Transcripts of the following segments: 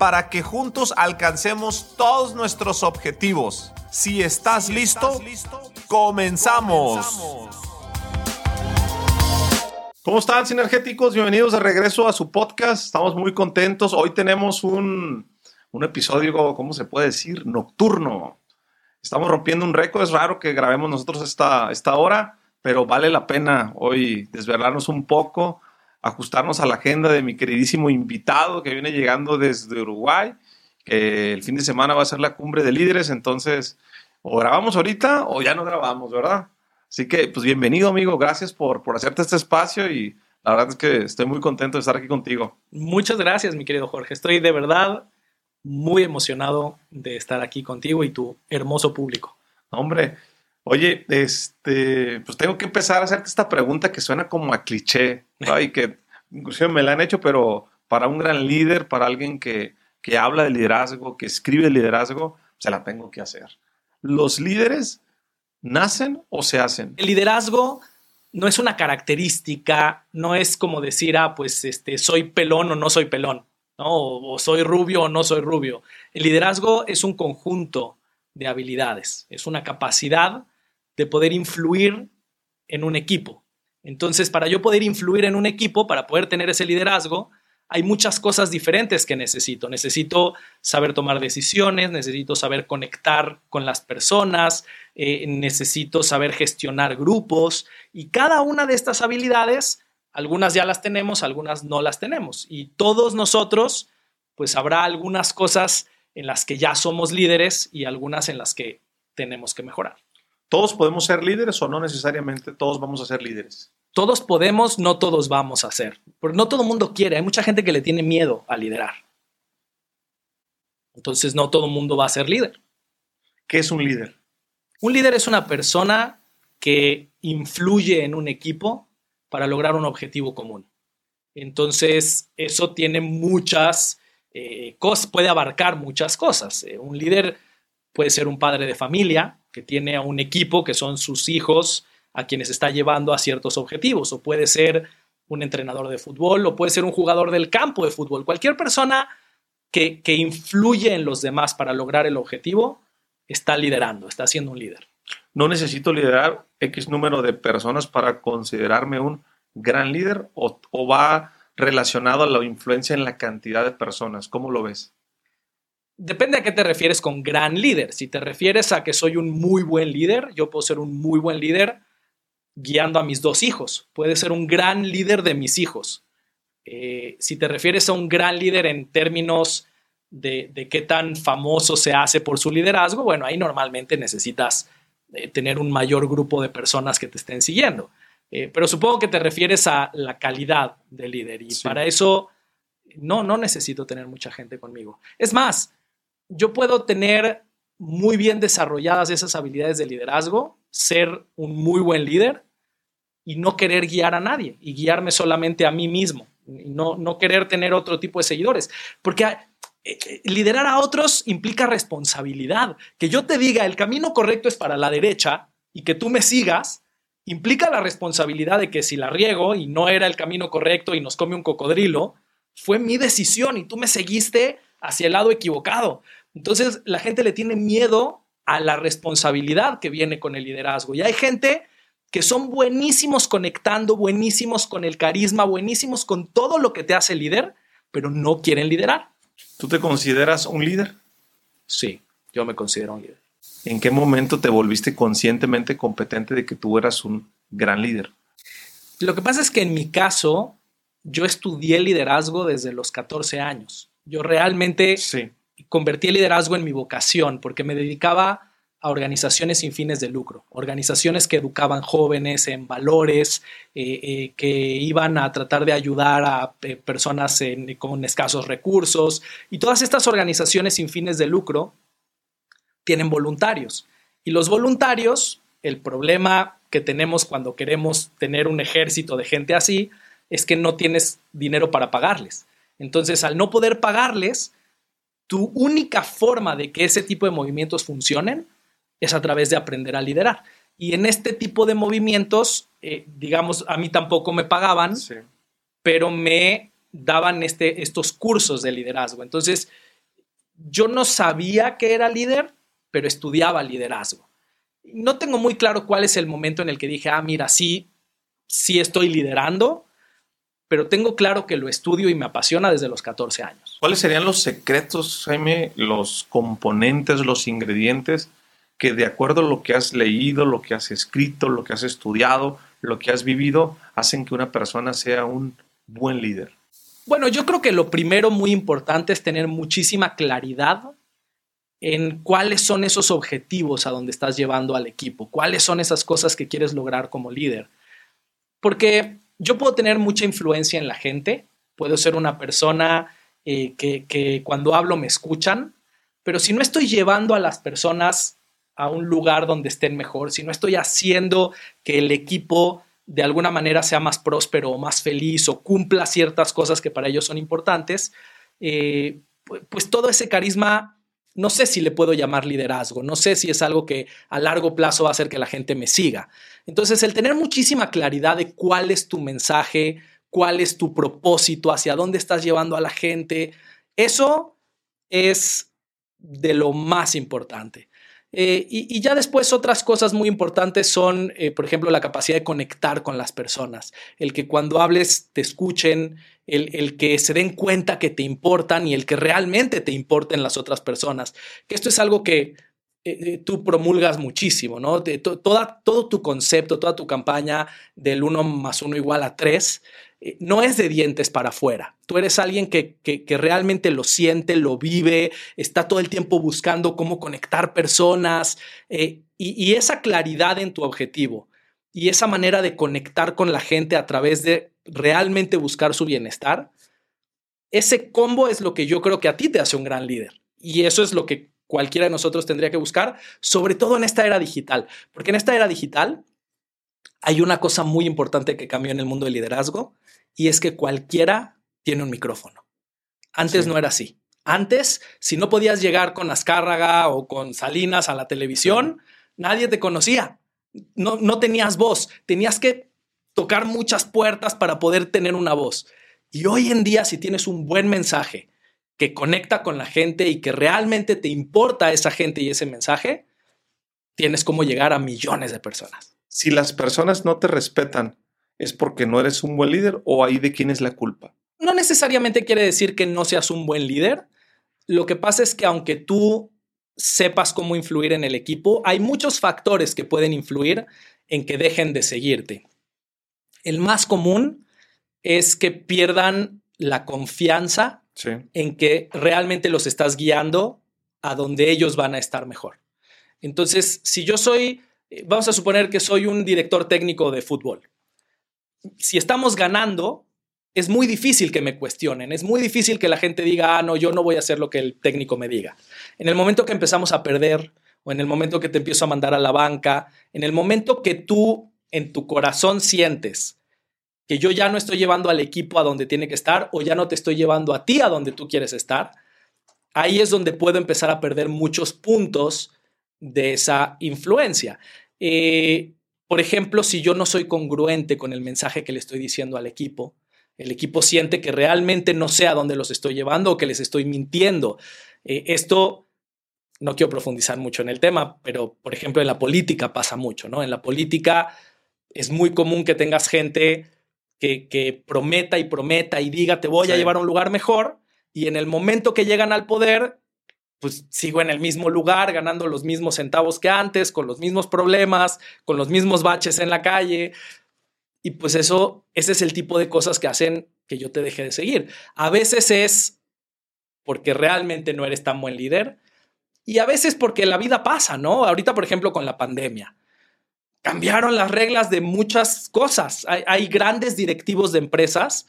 para que juntos alcancemos todos nuestros objetivos. Si estás, listo, comenzamos. ¿Cómo están, sinergéticos? Bienvenidos de regreso a su podcast. Estamos muy contentos. Hoy tenemos un, un episodio, ¿cómo se puede decir? Nocturno. Estamos rompiendo un récord. Es raro que grabemos nosotros esta, esta hora pero vale la pena hoy desvelarnos un poco, ajustarnos a la agenda de mi queridísimo invitado que viene llegando desde Uruguay, que el fin de semana va a ser la cumbre de líderes, entonces o grabamos ahorita o ya no grabamos, ¿verdad? Así que, pues bienvenido amigo, gracias por, por hacerte este espacio y la verdad es que estoy muy contento de estar aquí contigo. Muchas gracias, mi querido Jorge. Estoy de verdad muy emocionado de estar aquí contigo y tu hermoso público. Hombre, Oye, este, pues tengo que empezar a hacerte esta pregunta que suena como a cliché, y que inclusive me la han hecho, pero para un gran líder, para alguien que, que habla de liderazgo, que escribe de liderazgo, se la tengo que hacer. ¿Los líderes nacen o se hacen? El liderazgo no es una característica, no es como decir, ah, pues este, soy pelón o no soy pelón, ¿no? o soy rubio o no soy rubio. El liderazgo es un conjunto de habilidades, es una capacidad de poder influir en un equipo. Entonces, para yo poder influir en un equipo, para poder tener ese liderazgo, hay muchas cosas diferentes que necesito. Necesito saber tomar decisiones, necesito saber conectar con las personas, eh, necesito saber gestionar grupos y cada una de estas habilidades, algunas ya las tenemos, algunas no las tenemos. Y todos nosotros, pues habrá algunas cosas en las que ya somos líderes y algunas en las que tenemos que mejorar. ¿Todos podemos ser líderes o no necesariamente todos vamos a ser líderes? Todos podemos, no todos vamos a ser. Porque no todo el mundo quiere. Hay mucha gente que le tiene miedo a liderar. Entonces no todo el mundo va a ser líder. ¿Qué es un líder? Un líder es una persona que influye en un equipo para lograr un objetivo común. Entonces, eso tiene muchas eh, puede abarcar muchas cosas. Eh, un líder puede ser un padre de familia, que tiene a un equipo que son sus hijos a quienes está llevando a ciertos objetivos, o puede ser un entrenador de fútbol, o puede ser un jugador del campo de fútbol. Cualquier persona que, que influye en los demás para lograr el objetivo está liderando, está siendo un líder. No necesito liderar X número de personas para considerarme un gran líder o, o va relacionado a la influencia en la cantidad de personas. ¿Cómo lo ves? Depende a qué te refieres con gran líder. Si te refieres a que soy un muy buen líder, yo puedo ser un muy buen líder guiando a mis dos hijos. Puede ser un gran líder de mis hijos. Eh, si te refieres a un gran líder en términos de, qué tan famoso se hace por su liderazgo, bueno, ahí normalmente necesitas eh, tener un mayor grupo de personas que te estén siguiendo. Eh, pero supongo que te refieres a la calidad del líder y para eso no, no necesito tener mucha gente conmigo. Es más, yo puedo tener muy bien desarrolladas esas habilidades de liderazgo, ser un muy buen líder y no querer guiar a nadie y guiarme solamente a mí mismo y no, no querer tener otro tipo de seguidores. Porque eh, eh, liderar a otros implica responsabilidad. Que yo te diga el camino correcto es para la derecha y que tú me sigas, implica la responsabilidad de que si la riego y no era el camino correcto y nos come un cocodrilo, fue mi decisión y tú me seguiste hacia el lado equivocado. Entonces la gente le tiene miedo a la responsabilidad que viene con el liderazgo. Y hay gente que son buenísimos conectando, buenísimos con el carisma, buenísimos con todo lo que te hace líder, pero no quieren liderar. ¿Tú te consideras un líder? Sí, yo me considero un líder. ¿En qué momento te volviste conscientemente competente de que tú eras un gran líder? Lo que pasa es que en mi caso, yo estudié liderazgo desde los 14 años. Yo realmente sí convertí el liderazgo en mi vocación porque me dedicaba a organizaciones sin fines de lucro, organizaciones que educaban jóvenes en valores, eh, eh, que iban a tratar de ayudar a eh, personas con escasos recursos. Y todas estas organizaciones sin fines de lucro tienen voluntarios. Y los voluntarios, el problema que tenemos cuando queremos tener un ejército de gente así, es que no tienes dinero para pagarles. Entonces, al no poder pagarles, tu única forma de que ese tipo de movimientos funcionen es a través de aprender a liderar. Y en este tipo de movimientos, eh, digamos, a mí tampoco me pagaban, pero me daban este, estos cursos de liderazgo. Entonces, yo no sabía que era líder, pero estudiaba liderazgo. No tengo muy claro cuál es el momento en el que dije, ah, mira, sí, sí estoy liderando, pero tengo claro que lo estudio y me apasiona desde los 14 años. ¿Cuáles serían los secretos, Jaime, los componentes, los ingredientes que de acuerdo a lo que has leído, lo que has escrito, lo que has estudiado, lo que has vivido, hacen que una persona sea un buen líder? Bueno, yo creo que lo primero muy importante es tener muchísima claridad en cuáles son esos objetivos a donde estás llevando al equipo, cuáles son esas cosas que quieres lograr como líder. Porque yo puedo tener mucha influencia en la gente, puedo ser una persona eh, que, que cuando hablo me escuchan, pero si no estoy llevando a las personas a un lugar donde estén mejor, si no estoy haciendo que el equipo de alguna manera sea más próspero o más feliz o cumpla ciertas cosas que para ellos son importantes, eh, pues, todo ese carisma, no sé si le puedo llamar liderazgo, no sé si es algo que a largo plazo va a hacer que la gente me siga. Entonces, el tener muchísima claridad de cuál es tu mensaje, cuál es tu propósito, hacia dónde estás llevando a la gente, eso es de lo más importante. Eh, y, ya después otras cosas muy importantes son, eh, por ejemplo, la capacidad de conectar con las personas, el que cuando hables te escuchen, el, que se den cuenta que te importan y el que realmente te importen las otras personas. Que esto es algo que eh, tú promulgas muchísimo, ¿no? toda, todo tu concepto, toda tu campaña del uno más uno igual a tres eh, no es de dientes para afuera. Tú eres alguien que, realmente lo siente, lo vive, está todo el tiempo buscando cómo conectar personas eh, y, esa claridad en tu objetivo y esa manera de conectar con la gente a través de realmente buscar su bienestar, ese combo es lo que yo creo que a ti te hace un gran líder. Y eso es lo que cualquiera de nosotros tendría que buscar, sobre todo en esta era digital, porque en esta era digital hay una cosa muy importante que cambió en el mundo del liderazgo y es que cualquiera tiene un micrófono. Antes no era así. Antes, si no podías llegar con Azcárraga o con Salinas a la televisión, nadie te conocía. No, no tenías voz. Tenías que tocar muchas puertas para poder tener una voz. Y hoy en día, si tienes un buen mensaje que conecta con la gente y que realmente te importa esa gente y ese mensaje, tienes cómo llegar a millones de personas si las personas no te respetan, ¿es porque no eres un buen líder o ahí de quién es la culpa? No necesariamente quiere decir que no seas un buen líder. Lo que pasa es que aunque tú sepas cómo influir en el equipo, hay muchos factores que pueden influir en que dejen de seguirte. El más común es que pierdan la confianza en que realmente los estás guiando a donde ellos van a estar mejor. Entonces, si yo soy vamos a suponer que soy un director técnico de fútbol. Si estamos ganando, es muy difícil que me cuestionen, es muy difícil que la gente diga, ah, no, yo no voy a hacer lo que el técnico me diga. En el momento que empezamos a perder, o en el momento que te empiezo a mandar a la banca, en el momento que tú en tu corazón sientes que yo ya no estoy llevando al equipo a donde tiene que estar, o ya no te estoy llevando a ti a donde tú quieres estar, ahí es donde puedo empezar a perder muchos puntos de esa influencia. Eh, por ejemplo, si yo no soy congruente con el mensaje que le estoy diciendo al equipo, el equipo siente que realmente no sé a dónde los estoy llevando o que les estoy mintiendo. Eh, esto, no quiero profundizar mucho en el tema, pero por ejemplo en la política pasa mucho, ¿no? En la política es muy común que tengas gente que, prometa y prometa y diga te voy a llevar a un lugar mejor y en el momento que llegan al poder pues sigo en el mismo lugar, ganando los mismos centavos que antes, con los mismos problemas, con los mismos baches en la calle. Y pues eso, ese es el tipo de cosas que hacen que yo te deje de seguir. A veces es porque realmente no eres tan buen líder Y a veces porque la vida pasa, ¿no? Ahorita, por ejemplo, con la pandemia. Cambiaron las reglas de muchas cosas. Hay, grandes directivos de empresas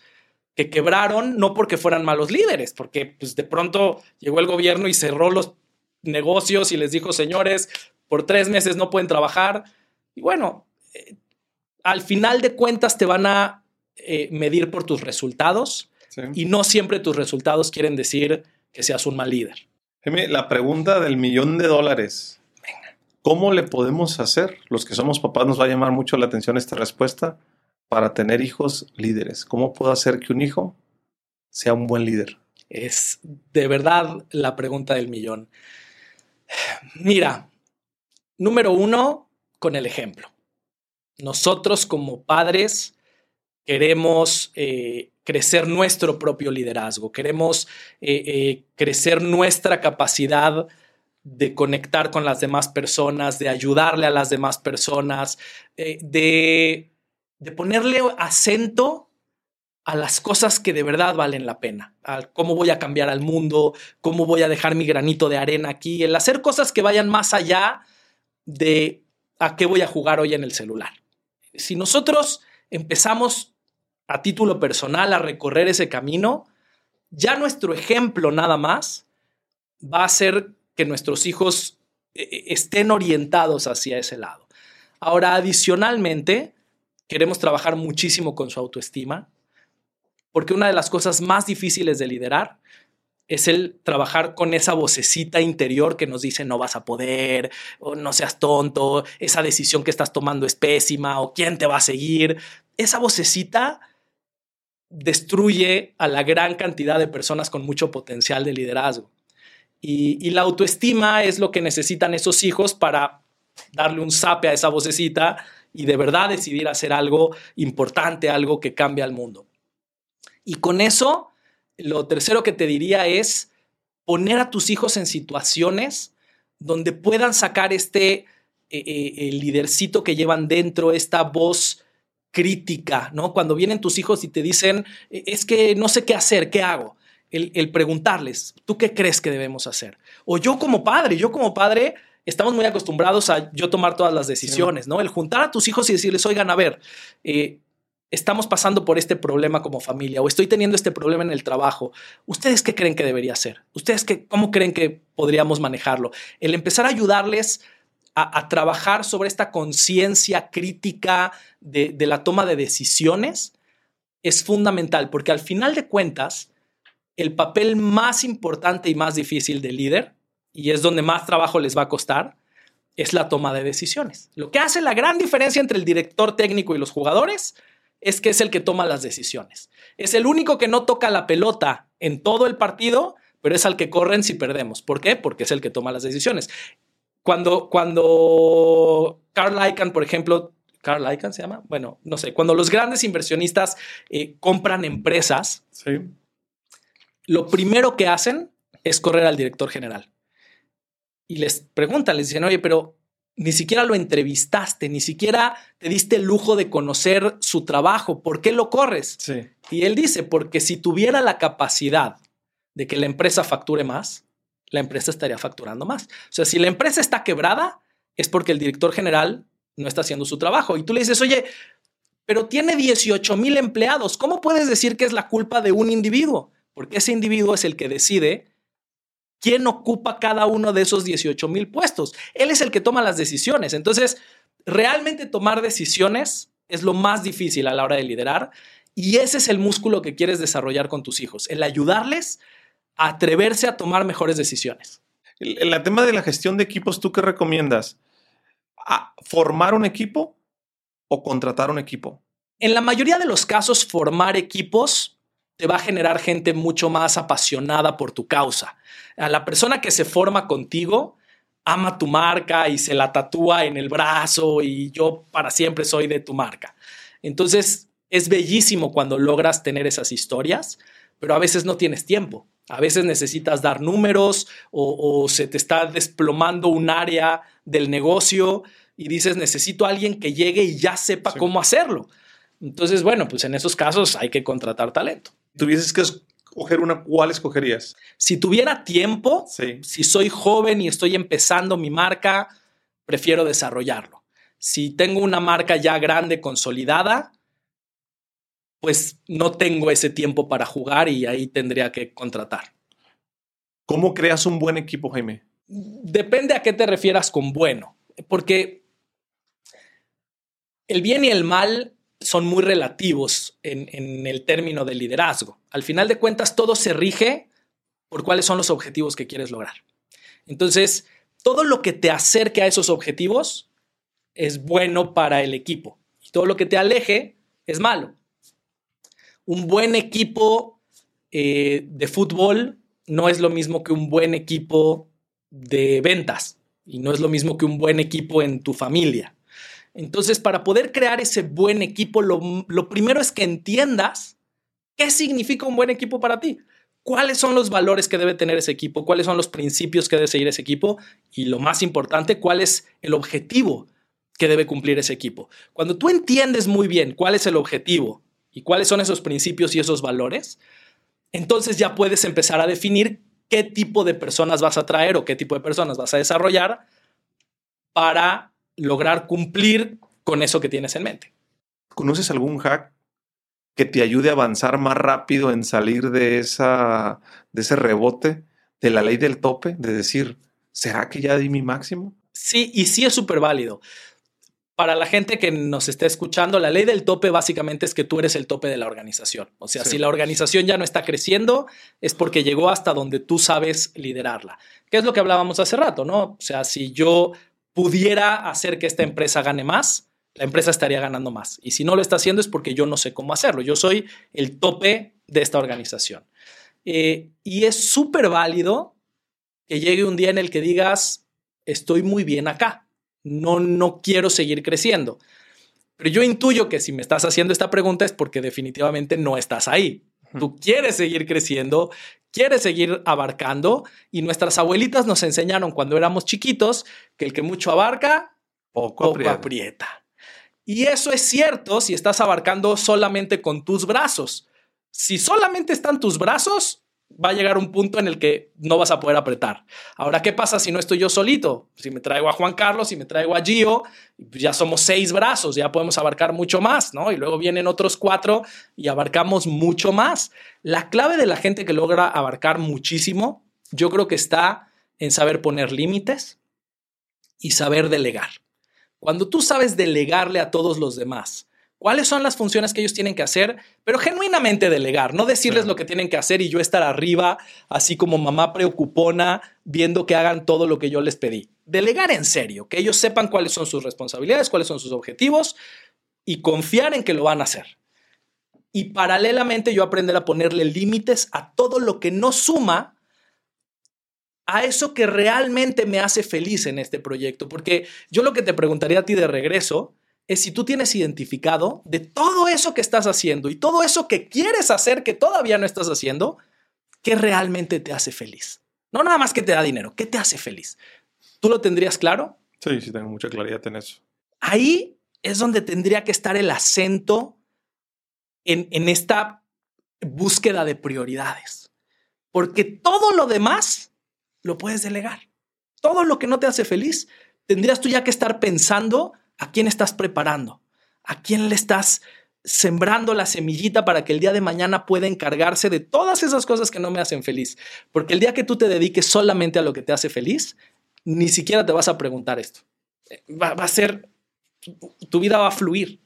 que quebraron no porque fueran malos líderes, porque pues, de pronto llegó el gobierno y cerró los negocios y les dijo, señores, por tres meses no pueden trabajar. Y bueno, eh, al final de cuentas te van a eh, medir por tus resultados y no siempre tus resultados quieren decir que seas un mal líder. la pregunta del millón de dólares. ¿Cómo le podemos hacer? Los que somos papás nos va a llamar mucho la atención esta respuesta para tener hijos líderes. ¿Cómo puedo hacer que un hijo sea un buen líder? Es de verdad la pregunta del millón. Mira, número uno, con el ejemplo. Nosotros como padres queremos eh, crecer nuestro propio liderazgo, queremos eh, eh, crecer nuestra capacidad de conectar con las demás personas, de ayudarle a las demás personas, de, de, ponerle acento a las cosas que de verdad valen la pena, a cómo voy a cambiar al mundo, cómo voy a dejar mi granito de arena aquí, el hacer cosas que vayan más allá de a qué voy a jugar hoy en el celular. Si nosotros empezamos a título personal a recorrer ese camino, ya nuestro ejemplo nada más va a hacer que nuestros hijos eh, eh, estén orientados hacia ese lado. Ahora, adicionalmente, queremos trabajar muchísimo con su autoestima, porque una de las cosas más difíciles de liderar es el trabajar con esa vocecita interior que nos dice no vas a poder, o no seas tonto, esa decisión que estás tomando es pésima, o quién te va a seguir. Esa vocecita destruye a la gran cantidad de personas con mucho potencial de liderazgo. Y, la autoestima es lo que necesitan esos hijos para darle un sape a esa vocecita y de verdad decidir hacer algo importante, algo que cambie al mundo. Y con eso, lo tercero que te diría es poner a tus hijos en situaciones donde puedan sacar este eh, eh, lidercito que llevan dentro, esta voz crítica, ¿no? Cuando vienen tus hijos y te dicen, e, es que no sé qué hacer, ¿qué hago? El, preguntarles, ¿tú qué crees que debemos hacer? O yo como padre, yo como padre, estamos muy acostumbrados a yo tomar todas las decisiones, ¿no? El juntar a tus hijos y decirles, oigan, a ver, eh, estamos pasando por este problema como familia o estoy teniendo este problema en el trabajo. ¿Ustedes qué creen que debería hacer? ¿Ustedes qué, cómo creen que podríamos manejarlo? El empezar a ayudarles a, trabajar sobre esta conciencia crítica de, la toma de decisiones es fundamental, porque al final de cuentas, el papel más importante y más difícil del líder, y es donde más trabajo les va a costar, es la toma de decisiones. Lo que hace la gran diferencia entre el director técnico y los jugadores es que es el que toma las decisiones. Es el único que no toca la pelota en todo el partido, pero es al que corren si perdemos. ¿Por qué? Porque es el que toma las decisiones. Cuando, cuando Carl Icahn, por ejemplo, Carl Icahn se llama, bueno, no sé, cuando los grandes inversionistas eh, compran empresas, lo primero que hacen es correr al director general. Y les preguntan, les dicen, oye, pero ni siquiera lo entrevistaste, ni siquiera te diste el lujo de conocer su trabajo, ¿por qué lo corres? Y él dice, porque si tuviera la capacidad de que la empresa facture más, la empresa estaría facturando más. O sea, si la empresa está quebrada, es porque el director general no está haciendo su trabajo. Y tú le dices, oye, pero tiene 18 mil empleados. ¿Cómo puedes decir que es la culpa de un individuo? Porque ese individuo es el que decide quién ocupa cada uno de esos 18 mil puestos. Él es el que toma las decisiones. Entonces, realmente tomar decisiones es lo más difícil a la hora de liderar. Y ese es el músculo que quieres desarrollar con tus hijos, el ayudarles atreverse a tomar mejores decisiones. En el tema de la gestión de equipos, ¿tú qué recomiendas? ¿Formar un equipo o contratar un equipo? En la mayoría de los casos, formar equipos te va a generar gente mucho más apasionada por tu causa. A la persona que se forma contigo ama tu marca y se la tatúa en el brazo y yo para siempre soy de tu marca. Entonces, es bellísimo cuando logras tener esas historias, pero a veces no tienes tiempo. A veces necesitas dar números o, se te está desplomando un área del negocio y dices, necesito a alguien que llegue y ya sepa cómo hacerlo. Entonces, bueno, pues en esos casos hay que contratar talento. Tú dices que es escoger una, ¿cuál escogerías? Si tuviera tiempo, si soy joven y estoy empezando mi marca, prefiero desarrollarlo. Si tengo una marca ya grande, consolidada, pues no tengo ese tiempo para jugar y ahí tendría que contratar. ¿Cómo creas un buen equipo, Jaime? Depende a qué te refieras con bueno, porque el bien y el mal son muy relativos en, el término de liderazgo. Al final de cuentas, todo se rige por cuáles son los objetivos que quieres lograr. Entonces, todo lo que te acerque a esos objetivos es bueno para el equipo y todo lo que te aleje es malo. Un buen equipo eh, de fútbol no es lo mismo que un buen equipo de ventas y no es lo mismo que un buen equipo en tu familia. Entonces, para poder crear ese buen equipo, lo, primero es que entiendas qué significa un buen equipo para ti. ¿Cuáles son los valores que debe tener ese equipo? ¿Cuáles son los principios que debe seguir ese equipo? Y lo más importante, ¿cuál es el objetivo que debe cumplir ese equipo? Cuando tú entiendes muy bien cuál es el objetivo y cuáles son esos principios y esos valores, entonces ya puedes empezar a definir qué tipo de personas vas a traer o qué tipo de personas vas a desarrollar para lograr cumplir con eso que tienes en mente. ¿Conoces algún hack que te ayude a avanzar más rápido en salir de, esa, de ese rebote de la ley del tope? De decir, ¿será que ya di mi máximo? Sí, y sí es súper válido. Para la gente que nos esté escuchando, la ley del tope básicamente es que tú eres el tope de la organización. O sea, si la organización ya no está creciendo, es porque llegó hasta donde tú sabes liderarla. ¿Qué es lo que hablábamos hace rato, no? O sea, si yo pudiera hacer que esta empresa gane más, la empresa estaría ganando más. Y si no lo está haciendo es porque yo no sé cómo hacerlo. Yo soy el tope de esta organización. Eh, y es súper válido que llegue un día en el que digas, estoy muy bien acá, no, no quiero seguir creciendo. Pero yo intuyo que si me estás haciendo esta pregunta es porque definitivamente no estás ahí. Tú quieres seguir creciendo, quieres seguir abarcando y nuestras abuelitas nos enseñaron cuando éramos chiquitos que el que mucho abarca, poco, aprieta. Y eso es cierto si estás abarcando solamente con tus brazos. Si solamente están tus brazos, va a llegar un punto en el que no vas a poder apretar. Ahora, ¿qué pasa si no estoy yo solito? Si me traigo a Juan Carlos, si me traigo a Gio, ya somos seis brazos, ya podemos abarcar mucho más, ¿no? Y luego vienen otros cuatro y abarcamos mucho más. La clave de la gente que logra abarcar muchísimo, yo creo que está en saber poner límites y saber delegar. Cuando tú sabes delegarle a todos los demás, cuáles son las funciones que ellos tienen que hacer, pero genuinamente delegar, no decirles lo que tienen que hacer y yo estar arriba, así como mamá preocupona, viendo que hagan todo lo que yo les pedí. Delegar en serio, que ellos sepan cuáles son sus responsabilidades, cuáles son sus objetivos y confiar en que lo van a hacer. Y paralelamente yo aprender a ponerle límites a todo lo que no suma a eso que realmente me hace feliz en este proyecto. Porque yo lo que te preguntaría a ti de regreso es si tú tienes identificado de todo eso que estás haciendo y todo eso que quieres hacer que todavía no estás haciendo, ¿qué realmente te hace feliz? No nada más que te da dinero, ¿qué te hace feliz? ¿Tú lo tendrías claro? Sí, sí, tengo mucha claridad en eso. Ahí es donde tendría que estar el acento en, en esta búsqueda de prioridades. Porque todo lo demás lo puedes delegar. Todo lo que no te hace feliz, tendrías tú ya que estar pensando ¿A quién estás preparando? ¿A quién le estás sembrando la semillita para que el día de mañana pueda encargarse de todas esas cosas que no me hacen feliz? Porque el día que tú te dediques solamente a lo que te hace feliz, ni siquiera te vas a preguntar esto. Va, a ser, tu vida va a fluir.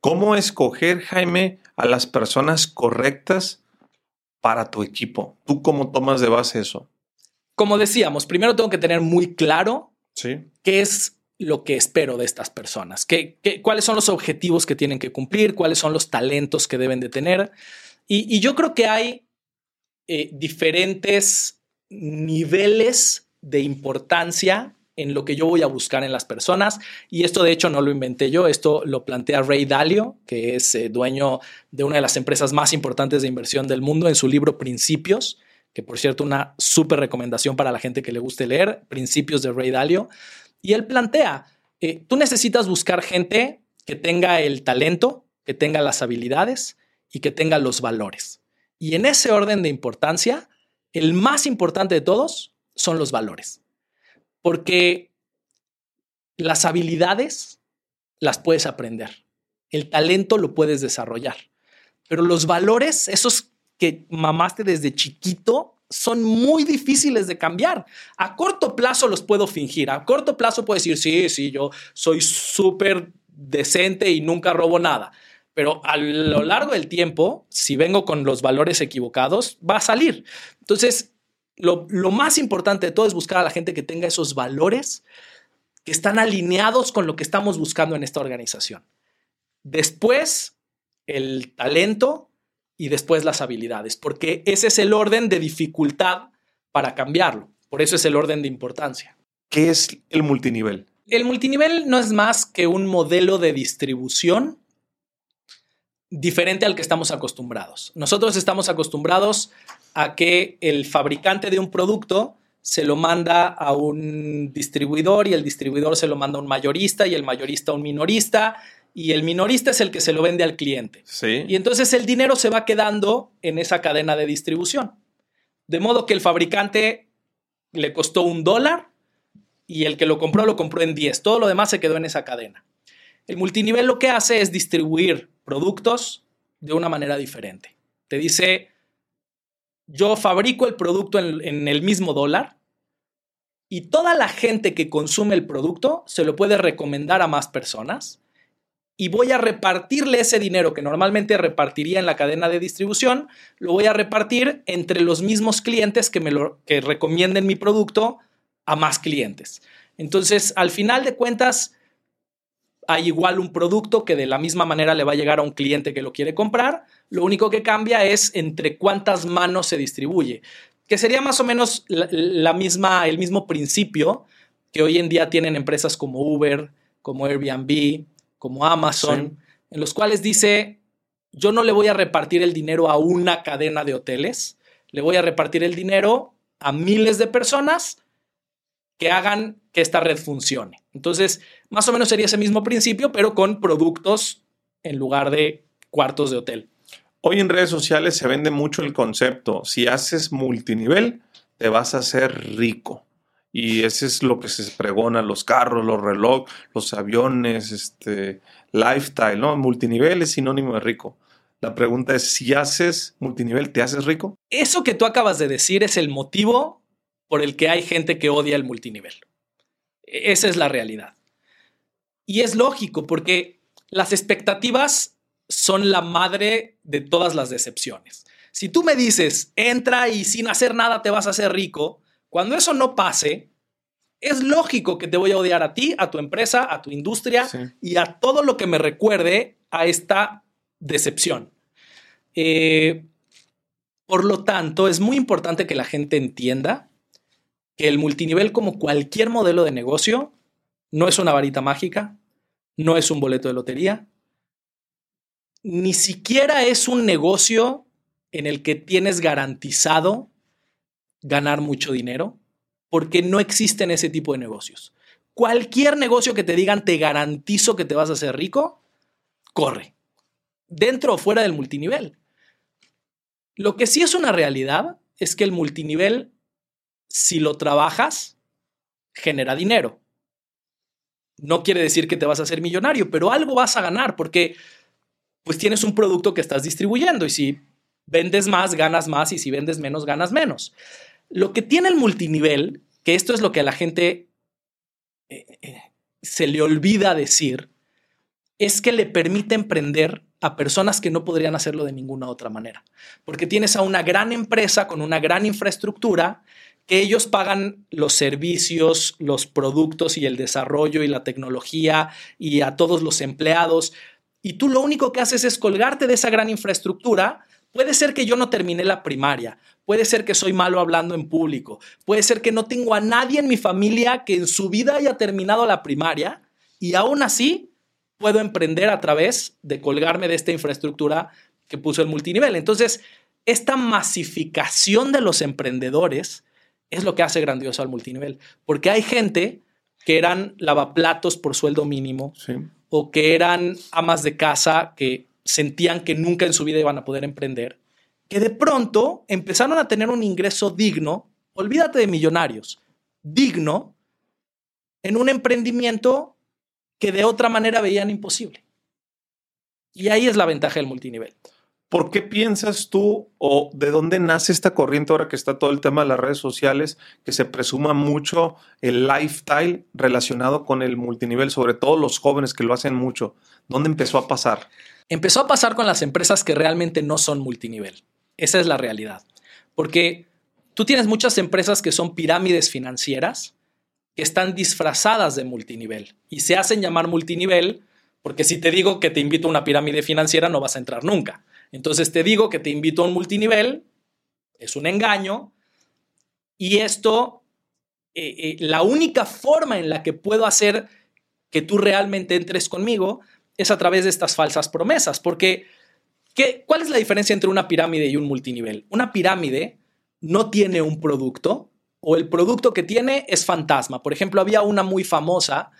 ¿Cómo escoger, Jaime, a las personas correctas para tu equipo? ¿Tú cómo tomas de base eso? Como decíamos, primero tengo que tener muy claro ¿Sí? qué es lo que espero de estas personas, ¿Qué, cuáles son los objetivos que tienen que cumplir, cuáles son los talentos que deben de tener. Y, yo creo que hay eh, diferentes niveles de importancia en lo que yo voy a buscar en las personas. Y esto de hecho no lo inventé yo, esto lo plantea Ray Dalio, que es eh, dueño de una de las empresas más importantes de inversión del mundo, en su libro Principios, que por cierto una súper recomendación para la gente que le guste leer, Principios de Ray Dalio. Y él plantea, eh, tú necesitas buscar gente que tenga el talento, que tenga las habilidades y que tenga los valores. Y en ese orden de importancia, el más importante de todos son los valores. Porque las habilidades las puedes aprender. El talento lo puedes desarrollar. Pero los valores, esos que mamaste desde chiquito, son muy difíciles de cambiar. A corto plazo los puedo fingir. A corto plazo puedo decir, sí, sí, yo soy súper decente y nunca robo nada. Pero a lo largo del tiempo, si vengo con los valores equivocados, va a salir. Entonces, lo, lo más importante de todo es buscar a la gente que tenga esos valores que están alineados con lo que estamos buscando en esta organización. Después, el talento y después las habilidades, porque ese es el orden de dificultad para cambiarlo. Por eso es el orden de importancia. ¿Qué es el multinivel? El multinivel no es más que un modelo de distribución diferente al que estamos acostumbrados. Nosotros estamos acostumbrados a que el fabricante de un producto se lo manda a un distribuidor y el distribuidor se lo manda a un mayorista y el mayorista a un minorista y el minorista es el que se lo vende al cliente. Sí. Y entonces el dinero se va quedando en esa cadena de distribución. De modo que el fabricante le costó un dólar y el que lo compró lo compró en 10. Todo lo demás se quedó en esa cadena. El multinivel lo que hace es distribuir productos de una manera diferente. Te dice, yo fabrico el producto en, en el mismo dólar y toda la gente que consume el producto se lo puede recomendar a más personas y voy a repartirle ese dinero que normalmente repartiría en la cadena de distribución, lo voy a repartir entre los mismos clientes que me lo que recomienden mi producto a más clientes. Entonces, al final de cuentas, hay igual un producto que de la misma manera le va a llegar a un cliente que lo quiere comprar. Lo único que cambia es entre cuántas manos se distribuye, que sería más o menos la, misma, el mismo principio que hoy en día tienen empresas como Uber, como Airbnb, como Amazon, en los cuales dice, yo no le voy a repartir el dinero a una cadena de hoteles, le voy a repartir el dinero a miles de personas que hagan que esta red funcione. Entonces, más o menos sería ese mismo principio, pero con productos en lugar de cuartos de hotel. Hoy en redes sociales se vende mucho el concepto, si haces multinivel, te vas a hacer rico. Y ese es lo que se pregona, los carros, los relojes, los aviones, este, lifestyle, ¿no? Multinivel es sinónimo de rico. La pregunta es, si haces multinivel, ¿te haces rico? Eso que tú acabas de decir es el motivo por el que hay gente que odia el multinivel. E-, esa es la realidad. Y es lógico porque las expectativas son la madre de todas las decepciones. Si tú me dices, entra y sin hacer nada te vas a hacer rico, cuando eso no pase, es lógico que te voy a odiar a ti, a tu empresa, a tu industria y a todo lo que me recuerde a esta decepción. Eh, por lo tanto, es muy importante que la gente entienda que el multinivel, como cualquier modelo de negocio, no es una varita mágica, no es un boleto de lotería, ni siquiera es un negocio en el que tienes garantizado ganar mucho dinero, porque no existen ese tipo de negocios. Cualquier negocio que te digan te garantizo que te vas a hacer rico, corre, dentro o fuera del multinivel. Lo que sí es una realidad es que el multinivel si lo trabajas, genera dinero. No quiere decir que te vas a hacer millonario, pero algo vas a ganar porque pues tienes un producto que estás distribuyendo y si vendes más, ganas más y si vendes menos, ganas menos. Lo que tiene el multinivel, que esto es lo que a la gente eh, eh, se le olvida decir, es que le permite emprender a personas que no podrían hacerlo de ninguna otra manera. Porque tienes a una gran empresa con una gran infraestructura que ellos pagan los servicios, los productos y el desarrollo y la tecnología y a todos los empleados. Y tú lo único que haces es colgarte de esa gran infraestructura. Puede ser que yo no terminé la primaria, puede ser que soy malo hablando en público, puede ser que no tengo a nadie en mi familia que en su vida haya terminado la primaria y aún así puedo emprender a través de colgarme de esta infraestructura que puso el multinivel. Entonces, esta masificación de los emprendedores es lo que hace grandioso al multinivel. Porque hay gente que eran lavaplatos por sueldo mínimo o que eran amas de casa que sentían que nunca en su vida iban a poder emprender que de pronto empezaron a tener un ingreso digno, olvídate de millonarios, digno, en un emprendimiento que de otra manera veían imposible. Y ahí es la ventaja del multinivel. ¿Por qué piensas tú o de dónde nace esta corriente ahora que está todo el tema de las redes sociales, que se presuma mucho el lifestyle relacionado con el multinivel, sobre todo los jóvenes que lo hacen mucho? ¿Dónde empezó a pasar? Empezó a pasar con las empresas que realmente no son multinivel. Esa es la realidad. Porque tú tienes muchas empresas que son pirámides financieras que están disfrazadas de multinivel y se hacen llamar multinivel porque si te digo que te invito a una pirámide financiera no vas a entrar nunca. Entonces te digo que te invito a un multinivel, es un engaño, y esto, eh, eh, la única forma en la que puedo hacer que tú realmente entres conmigo es a través de estas falsas promesas, porque ¿qué, ¿cuál es la diferencia entre una pirámide y un multinivel? Una pirámide no tiene un producto o el producto que tiene es fantasma. Por ejemplo, había una muy famosa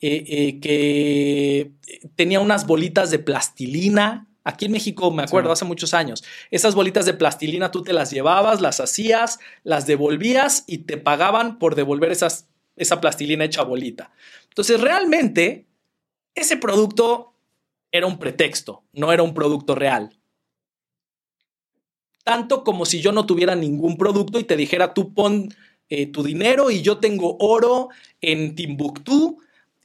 eh, que tenía unas bolitas de plastilina Aquí en México, me acuerdo, hace muchos años, esas bolitas de plastilina tú te las llevabas, las hacías, las devolvías y te pagaban por devolver esas, esa plastilina hecha bolita. Entonces, realmente, ese producto era un pretexto, no era un producto real. Tanto como si yo no tuviera ningún producto y te dijera, tú pon eh, tu dinero y yo tengo oro en Timbuktu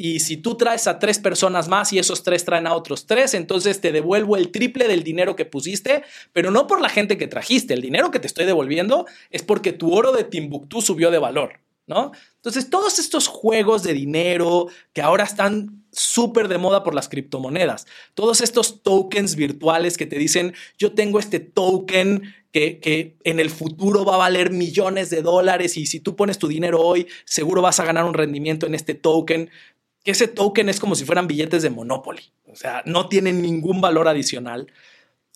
y si tú traes a tres personas más y esos tres traen a otros tres, entonces te devuelvo el triple del dinero que pusiste, pero no por la gente que trajiste. El dinero que te estoy devolviendo es porque tu oro de Timbuktu subió de valor, ¿no? Entonces, todos estos juegos de dinero que ahora están súper de moda por las criptomonedas, todos estos tokens virtuales que te dicen, yo tengo este token que, que, en el futuro va a valer millones de dólares y si tú pones tu dinero hoy, seguro vas a ganar un rendimiento en este token que ese token es como si fueran billetes de Monopoly. O sea, no tienen ningún valor adicional.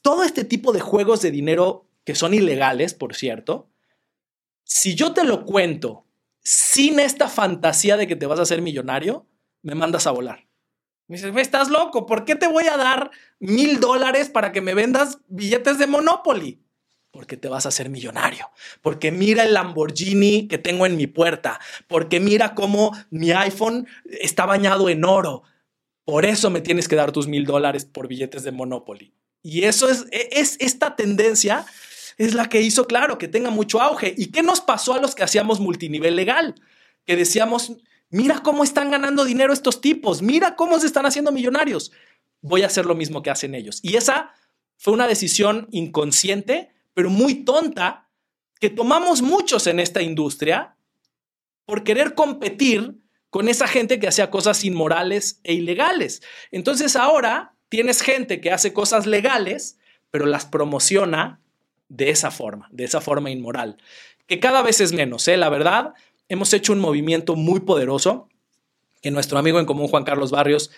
Todo este tipo de juegos de dinero que son ilegales, por cierto, si yo te lo cuento sin esta fantasía de que te vas a hacer millonario, me mandas a volar. Me dices, estás loco, ¿por qué te voy a dar mil dólares para que me vendas billetes de Monopoly? Porque te vas a hacer millonario, porque mira el Lamborghini que tengo en mi puerta, porque mira cómo mi iPhone está bañado en oro. Por eso me tienes que dar tus mil dólares por billetes de Monopoly. Y eso es, e, es esta tendencia es la que hizo, claro, que tenga mucho auge. ¿Y qué nos pasó a los que hacíamos multinivel legal? Que decíamos, mira cómo están ganando dinero estos tipos, mira cómo se están haciendo millonarios. Voy a hacer lo mismo que hacen ellos. Y esa fue una decisión inconsciente pero muy tonta, que tomamos muchos en esta industria por querer competir con esa gente que hacía cosas inmorales e ilegales. Entonces ahora tienes gente que hace cosas legales, pero las promociona de esa forma, de esa forma inmoral, que cada vez es menos, ¿eh? La verdad, hemos hecho un movimiento muy poderoso que nuestro amigo en común Juan Carlos Barrios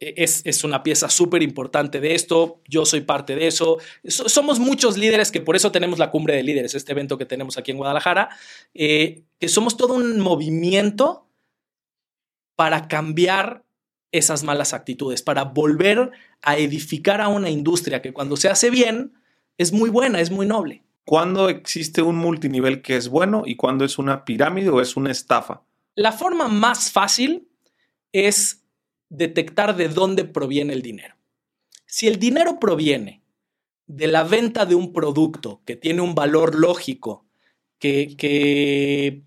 e, es, una pieza súper importante de esto, yo soy parte de eso. somos muchos líderes que por eso tenemos la cumbre de líderes, este evento que tenemos aquí en Guadalajara, eh, que somos todo un movimiento para cambiar esas malas actitudes, para volver a edificar a una industria que cuando se hace bien es muy buena, es muy noble. ¿Cuándo existe un multinivel que es bueno y cuándo es una pirámide o es una estafa? La forma más fácil es detectar de dónde proviene el dinero. Si el dinero proviene de la venta de un producto que tiene un valor lógico, que,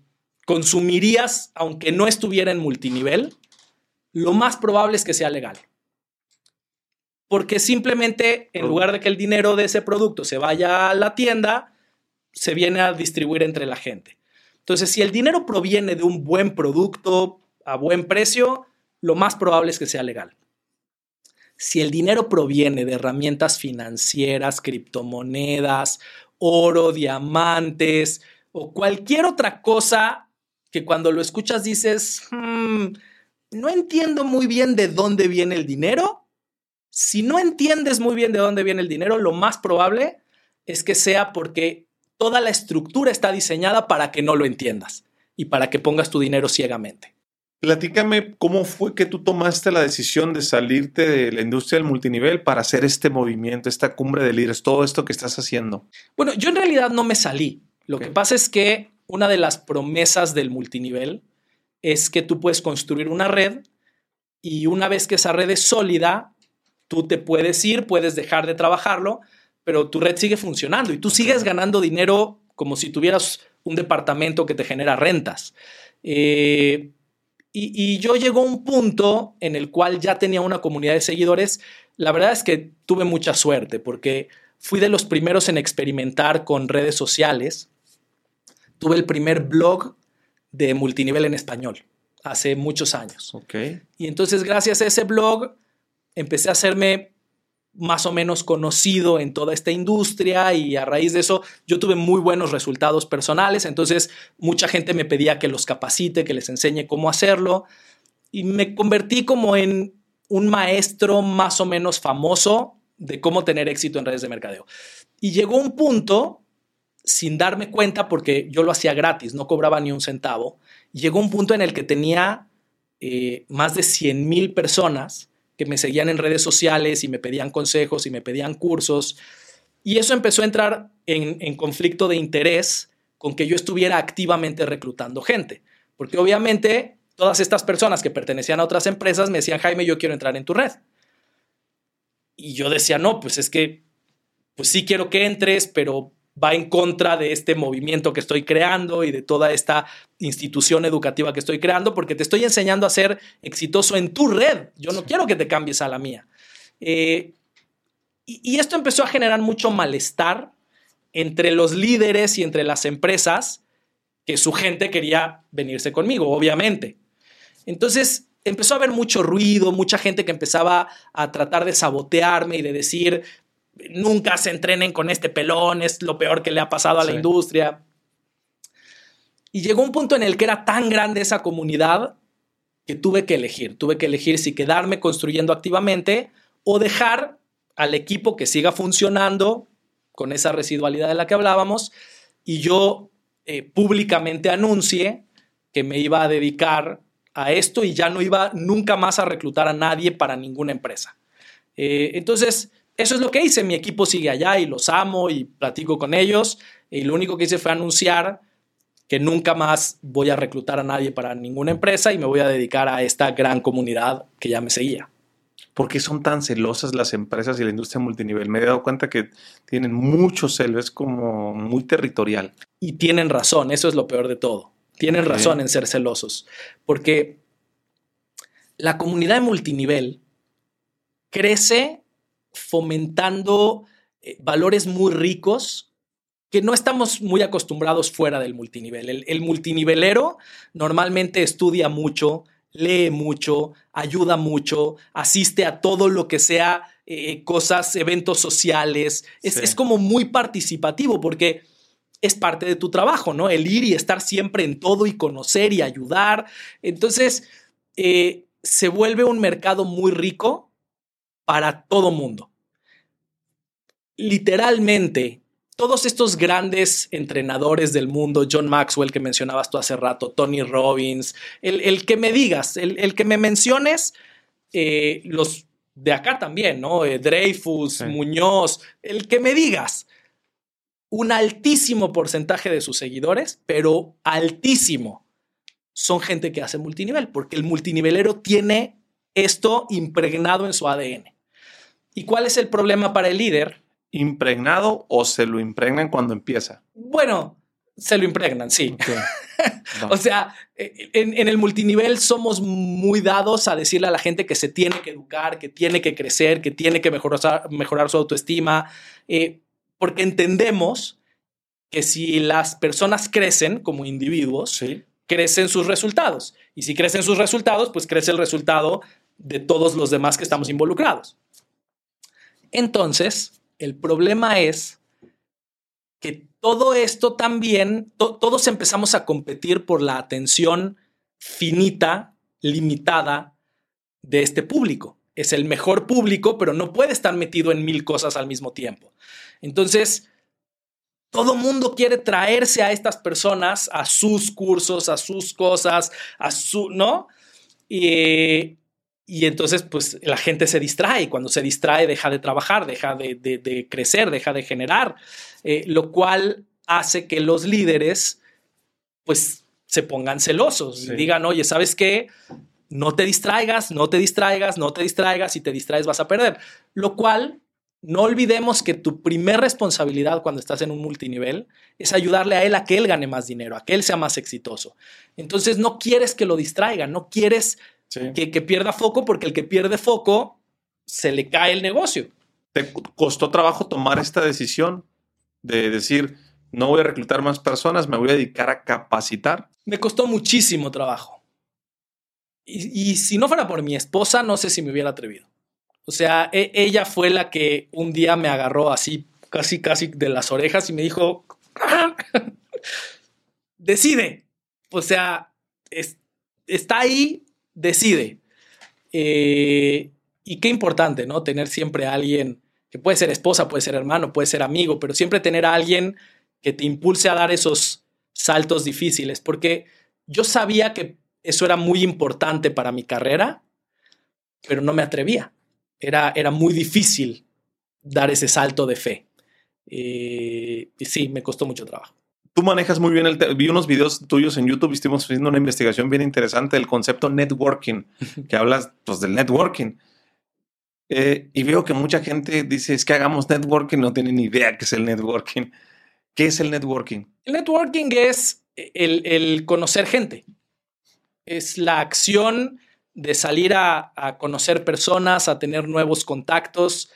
consumirías aunque no estuviera en multinivel, lo más probable es que sea legal. Porque simplemente en lugar de que el dinero de ese producto se vaya a la tienda, se viene a distribuir entre la gente. Entonces, si el dinero proviene de un buen producto a buen precio, lo más probable es que sea legal. Si el dinero proviene de herramientas financieras, criptomonedas, oro, diamantes o cualquier otra cosa que cuando lo escuchas dices, hmm, no entiendo muy bien de dónde viene el dinero, si no entiendes muy bien de dónde viene el dinero, lo más probable es que sea porque toda la estructura está diseñada para que no lo entiendas y para que pongas tu dinero ciegamente. Platícame cómo fue que tú tomaste la decisión de salirte de la industria del multinivel para hacer este movimiento, esta cumbre de líderes, todo esto que estás haciendo. Bueno, yo en realidad no me salí. Lo que pasa es que una de las promesas del multinivel es que tú puedes construir una red y una vez que esa red es sólida, tú te puedes ir, puedes dejar de trabajarlo, pero tu red sigue funcionando y tú sigues ganando dinero como si tuvieras un departamento que te genera rentas. Eh, y, yo llegó a un punto en el cual ya tenía una comunidad de seguidores. La verdad es que tuve mucha suerte porque fui de los primeros en experimentar con redes sociales. Tuve el primer blog de multinivel en español hace muchos años. Okay. Y entonces gracias a ese blog empecé a hacerme más o menos conocido en toda esta industria y a raíz de eso yo tuve muy buenos resultados personales, entonces mucha gente me pedía que los capacite, que les enseñe cómo hacerlo y me convertí como en un maestro más o menos famoso de cómo tener éxito en redes de mercadeo. Y llegó un punto, sin darme cuenta, porque yo lo hacía gratis, no cobraba ni un centavo, llegó un punto en el que tenía eh, más de 100 mil personas que me seguían en redes sociales y me pedían consejos y me pedían cursos. Y eso empezó a entrar en, conflicto de interés con que yo estuviera activamente reclutando gente. Porque obviamente todas estas personas que pertenecían a otras empresas me decían, Jaime, yo quiero entrar en tu red. Y yo decía, no, pues es que, pues sí quiero que entres, pero va en contra de este movimiento que estoy creando y de toda esta institución educativa que estoy creando, porque te estoy enseñando a ser exitoso en tu red. Yo no quiero que te cambies a la mía. Eh, y, esto empezó a generar mucho malestar entre los líderes y entre las empresas, que su gente quería venirse conmigo, obviamente. Entonces empezó a haber mucho ruido, mucha gente que empezaba a tratar de sabotearme y de decir, nunca se entrenen con este pelón, es lo peor que le ha pasado a la industria. Y llegó un punto en el que era tan grande esa comunidad que tuve que elegir. Tuve que elegir si quedarme construyendo activamente o dejar al equipo que siga funcionando con esa residualidad de la que hablábamos y yo eh, públicamente anuncie que me iba a dedicar a esto y ya no iba nunca más a reclutar a nadie para ninguna empresa. Eh, entonces, eso es lo que hice. Mi equipo sigue allá y los amo y platico con ellos. Y lo único que hice fue anunciar que nunca más voy a reclutar a nadie para ninguna empresa y me voy a dedicar a esta gran comunidad que ya me seguía. ¿Por qué son tan celosas las empresas y la industria multinivel? Me he dado cuenta que tienen mucho celo, es como muy territorial. Y tienen razón, eso es lo peor de todo. Tienen razón en ser celosos, porque la comunidad de multinivel crece fomentando eh, valores muy ricos que no estamos muy acostumbrados fuera del multinivel. El, multinivelero normalmente estudia mucho, lee mucho, ayuda mucho, asiste a todo lo que sea eh, cosas, eventos sociales. Es, como muy participativo porque es parte de tu trabajo, ¿no? El ir y estar siempre en todo y conocer y ayudar. Entonces, eh, se vuelve un mercado muy rico para todo mundo. Literalmente, todos estos grandes entrenadores del mundo, John Maxwell que mencionabas tú hace rato, Tony Robbins, el, que me digas, el, que me menciones, eh, los de acá también, ¿no? Eh, Dreyfus, Muñoz, el que me digas, un altísimo porcentaje de sus seguidores, pero altísimo, son gente que hace multinivel, porque el multinivelero tiene esto impregnado en su ADN. ¿Y cuál es el problema para el líder? ¿Impregnado o se lo impregnan cuando empieza? Bueno, se lo impregnan, sí. o sea, e, en, el multinivel somos muy dados a decirle a la gente que se tiene que educar, que tiene que crecer, que tiene que mejorar, mejorar su autoestima, eh, porque entendemos que si las personas crecen como individuos, crecen sus resultados. Y si crecen sus resultados, pues crece el resultado de todos los demás que estamos involucrados. Entonces, el problema es que todo esto también, todos empezamos a competir por la atención finita, limitada de este público. Es el mejor público, pero no puede estar metido en mil cosas al mismo tiempo. Entonces, todo mundo quiere traerse a estas personas, a sus cursos, a sus cosas, a su, ¿no? Y, y entonces, pues la gente se distrae. Cuando se distrae, deja de trabajar, deja de, crecer, deja de generar, eh, lo cual hace que los líderes, pues, se pongan celosos y digan, oye, ¿sabes qué? No te distraigas, no te distraigas, no te distraigas. Si te distraes, vas a perder. Lo cual no olvidemos que tu primer responsabilidad cuando estás en un multinivel es ayudarle a él a que él gane más dinero, a que él sea más exitoso. Entonces no quieres que lo distraigan, no quieres que, pierda foco porque el que pierde foco se le cae el negocio. ¿Te costó trabajo tomar esta decisión de decir, no voy a reclutar más personas, me voy a dedicar a capacitar? Me costó muchísimo trabajo. Y, y si no fuera por mi esposa, no sé si me hubiera atrevido. O sea, e, ella fue la que un día me agarró así, casi, casi de las orejas y me dijo, decide. O sea, está ahí, decide. Eh, y qué importante, ¿no? Tener siempre a alguien que puede ser esposa, puede ser hermano, puede ser amigo, pero siempre tener a alguien que te impulse a dar esos saltos difíciles, porque yo sabía que eso era muy importante para mi carrera, pero no me atrevía era, era muy difícil dar ese salto de fe. Eh, y sí, me costó mucho trabajo. Tú manejas muy bien el... Vi unos videos tuyos en YouTube y estuvimos haciendo una investigación bien interesante del concepto networking, que hablas pues, del networking. Eh, y veo que mucha gente dice, es que hagamos networking, no tienen ni idea qué es el networking. ¿Qué es el networking? El networking es el, el conocer gente. Es la acción de salir a, conocer personas, a tener nuevos contactos,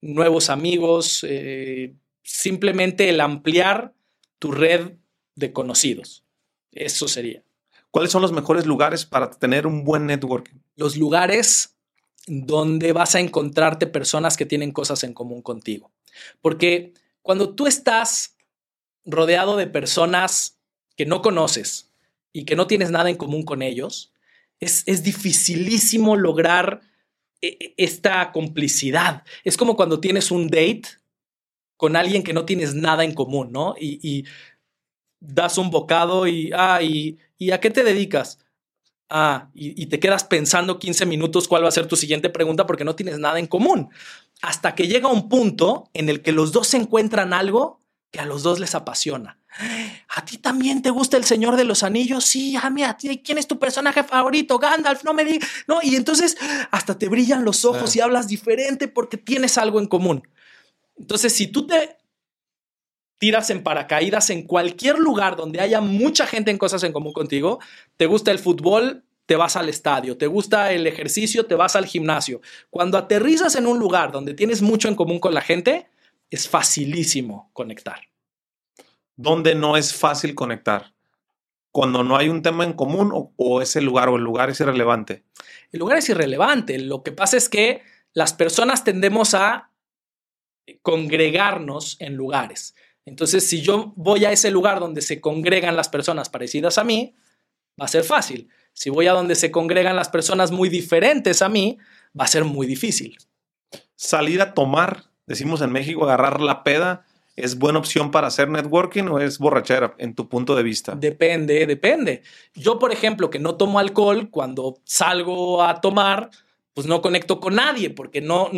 nuevos amigos, eh, simplemente el ampliar tu red de conocidos. Eso sería. ¿Cuáles son los mejores lugares para tener un buen networking? Los lugares donde vas a encontrarte personas que tienen cosas en común contigo. Porque cuando tú estás rodeado de personas que no conoces y que no tienes nada en común con ellos, es, dificilísimo lograr eh, esta complicidad. Es como cuando tienes un date con alguien que no tienes nada en común, ¿no? Y, das un bocado y, ah, y, ¿a qué te dedicas? Ah, y, y, te quedas pensando 15 minutos cuál va a ser tu siguiente pregunta porque no tienes nada en común. Hasta que llega un punto en el que los dos se encuentran algo que a los dos les apasiona. ¿A ti también te gusta el Señor de los Anillos? Sí, a mí, a ti, ¿quién es tu personaje favorito? Gandalf, no me digas. No, y entonces hasta te brillan los ojos y hablas diferente porque tienes algo en común. Entonces, si tú te tiras en paracaídas en cualquier lugar donde haya mucha gente en cosas en común contigo, te gusta el fútbol, te vas al estadio, te gusta el ejercicio, te vas al gimnasio. Cuando aterrizas en un lugar donde tienes mucho en común con la gente, es facilísimo conectar. ¿Dónde no es fácil conectar? Cuando no hay un tema en común o, ese lugar o el lugar es irrelevante. El lugar es irrelevante. Lo que pasa es que las personas tendemos a congregarnos en lugares. Entonces, si yo voy a ese lugar donde se congregan las personas parecidas a mí, va a ser fácil. Si voy a donde se congregan las personas muy diferentes a mí, va a ser muy difícil. Salir a tomar decimos en México, agarrar la peda, ¿es buena opción para hacer networking o es borrachera en tu punto de vista? Depende, depende. Yo, por ejemplo, que no tomo alcohol, cuando salgo a tomar, pues no conecto con nadie porque no,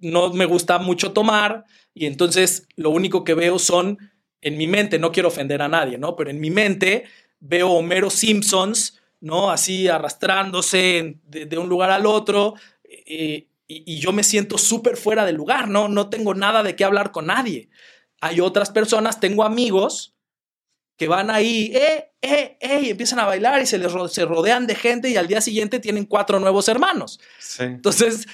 no me gusta mucho tomar y entonces lo único que veo son, en mi mente, no quiero ofender a nadie, ¿no? Pero en mi mente veo Homero Simpsons, ¿no? Así arrastrándose de, un lugar al otro. Eh, y, yo me siento súper fuera de lugar, ¿no? No tengo nada de qué hablar con nadie. Hay otras personas, tengo amigos que van ahí, eh, eh, eh, y empiezan a bailar y se les se rodean de gente y al día siguiente tienen cuatro nuevos hermanos. Entonces,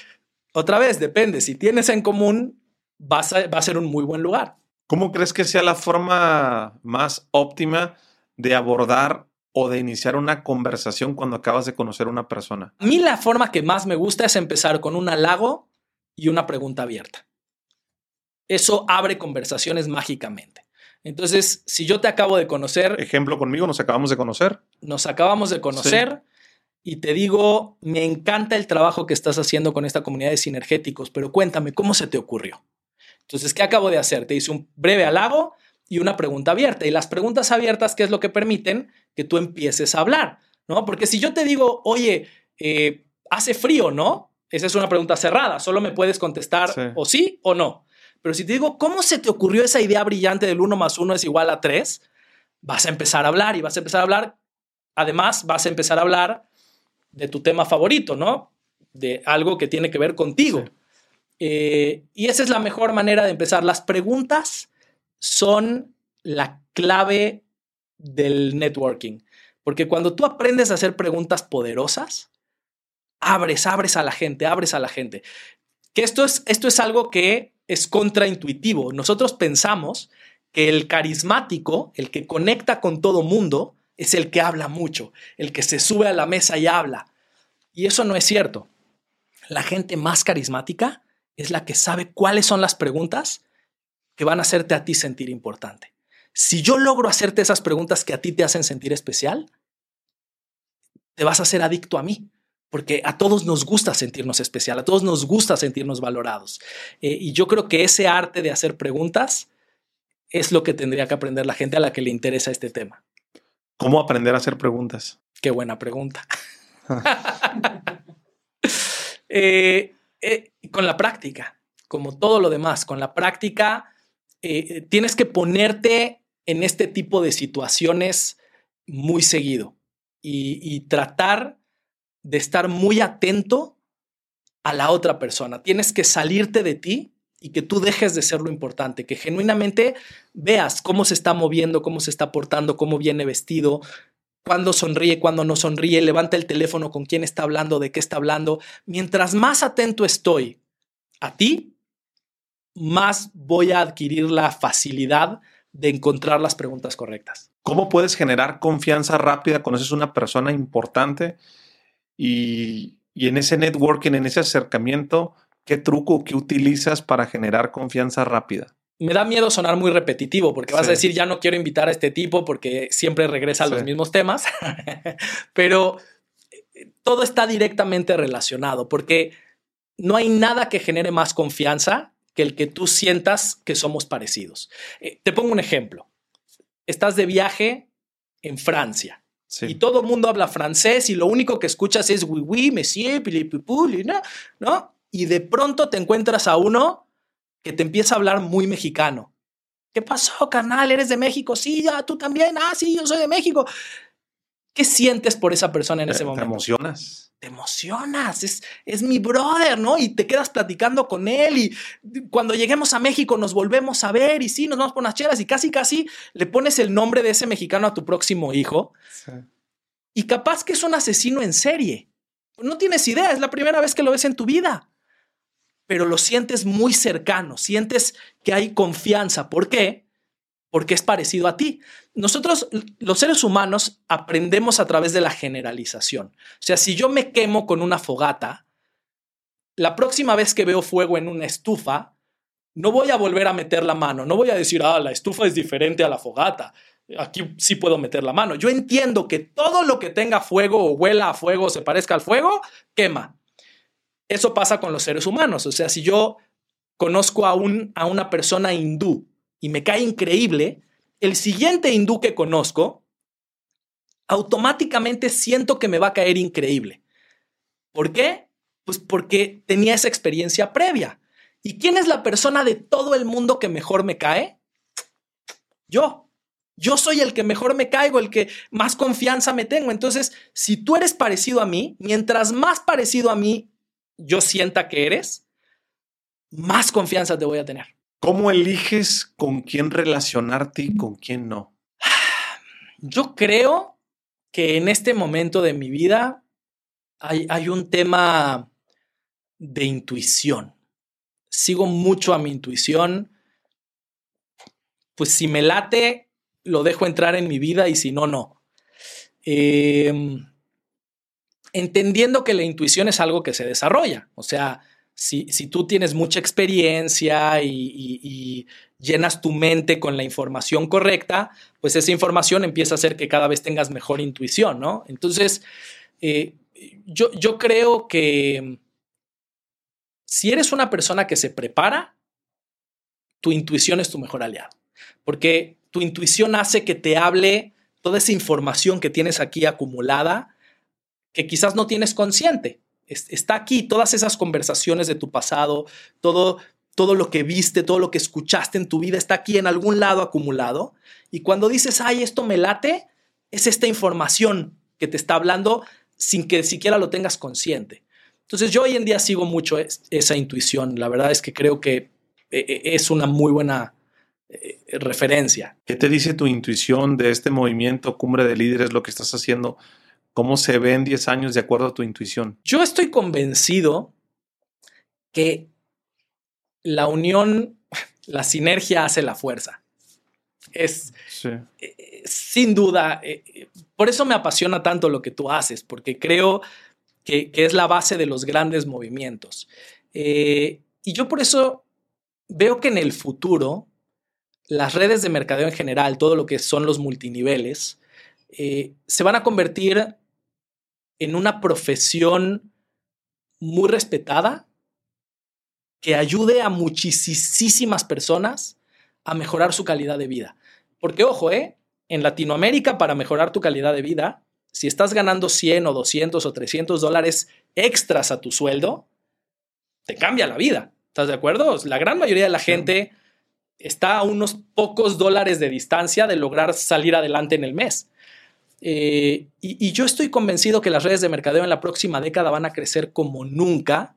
otra vez, depende. Si tienes en común, vas va a ser un muy buen lugar. ¿Cómo crees que sea la forma más óptima de abordar o de iniciar una conversación cuando acabas de conocer a una persona? A mí la forma que más me gusta es empezar con un halago y una pregunta abierta. Eso abre conversaciones mágicamente. Entonces, si yo te acabo de conocer... Ejemplo conmigo, nos acabamos de conocer. Nos acabamos de conocer y te digo, me encanta el trabajo que estás haciendo con esta comunidad de sinergéticos, pero cuéntame, ¿cómo se te ocurrió? Entonces, ¿qué acabo de hacer? Te hice un breve halago y una pregunta abierta. Y las preguntas abiertas, ¿qué es lo que permiten? Que tú empieces a hablar, ¿no? Porque si yo te digo, oye, eh, ¿hace frío, no? Esa es una pregunta cerrada, solo me puedes contestar o sí o no. Pero si te digo, ¿cómo se te ocurrió esa idea brillante del 1 más 1 es igual a 3? Vas a empezar a hablar y vas a empezar a hablar. Además, vas a empezar a hablar de tu tema favorito, ¿no? De algo que tiene que ver contigo. Eh, y esa es la mejor manera de empezar. Las preguntas son la clave del networking. Porque cuando tú aprendes a hacer preguntas poderosas, abres, abres a la gente, abres a la gente. Que esto es, esto es algo que es contraintuitivo. Nosotros pensamos que el carismático, el que conecta con todo mundo, es el que habla mucho, el que se sube a la mesa y habla. Y eso no es cierto. La gente más carismática es la que sabe cuáles son las preguntas que van a hacerte a ti sentir importante. Si yo logro hacerte esas preguntas que a ti te hacen sentir especial, te vas a ser adicto a mí porque a todos nos gusta sentirnos especial, a todos nos gusta sentirnos valorados. Eh, y yo creo que ese arte de hacer preguntas es lo que tendría que aprender la gente a la que le interesa este tema. ¿Cómo aprender a hacer preguntas? Qué buena pregunta. Eh, eh, con la práctica, como todo lo demás, con la práctica tienes que ponerte en este tipo de situaciones muy seguido y, y tratar de estar muy atento a la otra persona. Tienes que salirte de ti y que tú dejes de ser lo importante, que genuinamente veas cómo se está moviendo, cómo se está portando, cómo viene vestido, cuándo sonríe, cuándo no sonríe, levanta el teléfono con quién está hablando, de qué está hablando. Mientras más atento estoy a ti, más voy a adquirir la facilidad de encontrar las preguntas correctas. ¿Cómo puedes generar confianza rápida cuando es una persona importante y, en ese networking, en ese acercamiento, ¿qué truco, qué utilizas para generar confianza rápida? me da miedo sonar muy repetitivo porque vas a decir ya no quiero invitar a este tipo porque siempre regresa a los mismos temas, pero eh, todo está directamente relacionado porque no hay nada que genere más confianza que el que tú sientas que somos parecidos. Eh, te pongo un ejemplo. Estás de viaje en Francia y todo el mundo habla francés y lo único que escuchas es oui, oui, monsieur, pili, ¿no? Y de pronto te encuentras a uno que te empieza a hablar muy mexicano. ¿Qué pasó, canal? ¿Eres de México? Sí, ya, tú también. Ah, sí, yo soy de México. ¿Qué sientes por esa persona en ese momento? Te emocionas te emocionas, es, es mi brother, ¿no? Y te quedas platicando con él y cuando lleguemos a México nos volvemos a ver y sí, nos vamos por unas chelas y casi, casi le pones el nombre de ese mexicano a tu próximo hijo. Y capaz que es un asesino en serie. No tienes idea, es la primera vez que lo ves en tu vida. Pero lo sientes muy cercano, sientes que hay confianza. ¿Por qué? porque es parecido a ti. Nosotros, los seres humanos, aprendemos a través de la generalización. O sea, si yo me quemo con una fogata, la próxima vez que veo fuego en una estufa, no voy a volver a meter la mano, no voy a decir, ah, la estufa es diferente a la fogata. Aquí sí puedo meter la mano. Yo entiendo que todo lo que tenga fuego o huela a fuego o se parezca al fuego, quema. Eso pasa con los seres humanos. O sea, si yo conozco a, un, a una persona hindú y me cae increíble, el siguiente hindú que conozco, automáticamente siento que me va a caer increíble. ¿Por qué? Pues porque tenía esa experiencia previa. ¿Y quién es la persona de todo el mundo que mejor me cae? Yo. Yo soy el que mejor me caigo, el que más confianza me tengo. Entonces, si tú eres parecido a mí, mientras más parecido a mí yo sienta que eres, más confianza te voy a tener. ¿Cómo eliges con quién relacionarte y con quién no? Yo creo que en este momento de mi vida hay, hay un tema de intuición. Sigo mucho a mi intuición. Pues si me late, lo dejo entrar en mi vida y si no, no. Em, entendiendo que la intuición es algo que se desarrolla. O sea, si, tú tienes mucha experiencia y, llenas tu mente con la información correcta, pues esa información empieza a hacer que cada vez tengas mejor intuición, ¿no? Entonces, eh, yo, yo creo que si eres una persona que se prepara, tu intuición es tu mejor aliado, porque tu intuición hace que te hable toda esa información que tienes aquí acumulada, que quizás no tienes consciente. Está aquí todas esas conversaciones de tu pasado, todo, todo lo que viste, todo lo que escuchaste en tu vida está aquí en algún lado acumulado. Y cuando dices, ay, esto me late, es esta información que te está hablando sin que siquiera lo tengas consciente. Entonces yo hoy en día sigo mucho esa intuición. La verdad es que creo que eh, eh, es una muy buena eh, referencia. ¿Qué te dice tu intuición de este movimiento Cumbre de Líderes, lo que estás haciendo? ¿Cómo se ve en 10 años de acuerdo a tu intuición? Yo estoy convencido que la unión, la sinergia hace la fuerza. Es sin duda, por eso me apasiona tanto lo que tú haces, porque creo que, es la base de los grandes movimientos. y yo por eso veo que en el futuro las redes de mercadeo en general, todo lo que son los multiniveles, eh, se van a convertir en una profesión muy respetada que ayude a muchísimas personas a mejorar su calidad de vida. Porque, ojo, ¿eh? en Latinoamérica, para mejorar tu calidad de vida, si estás ganando 100 o 200 o 300 dólares extras a tu sueldo, te cambia la vida. ¿Estás de acuerdo? La gran mayoría de la gente está a unos pocos dólares de distancia de lograr salir adelante en el mes. Eh, y, yo estoy convencido que las redes de mercadeo en la próxima década van a crecer como nunca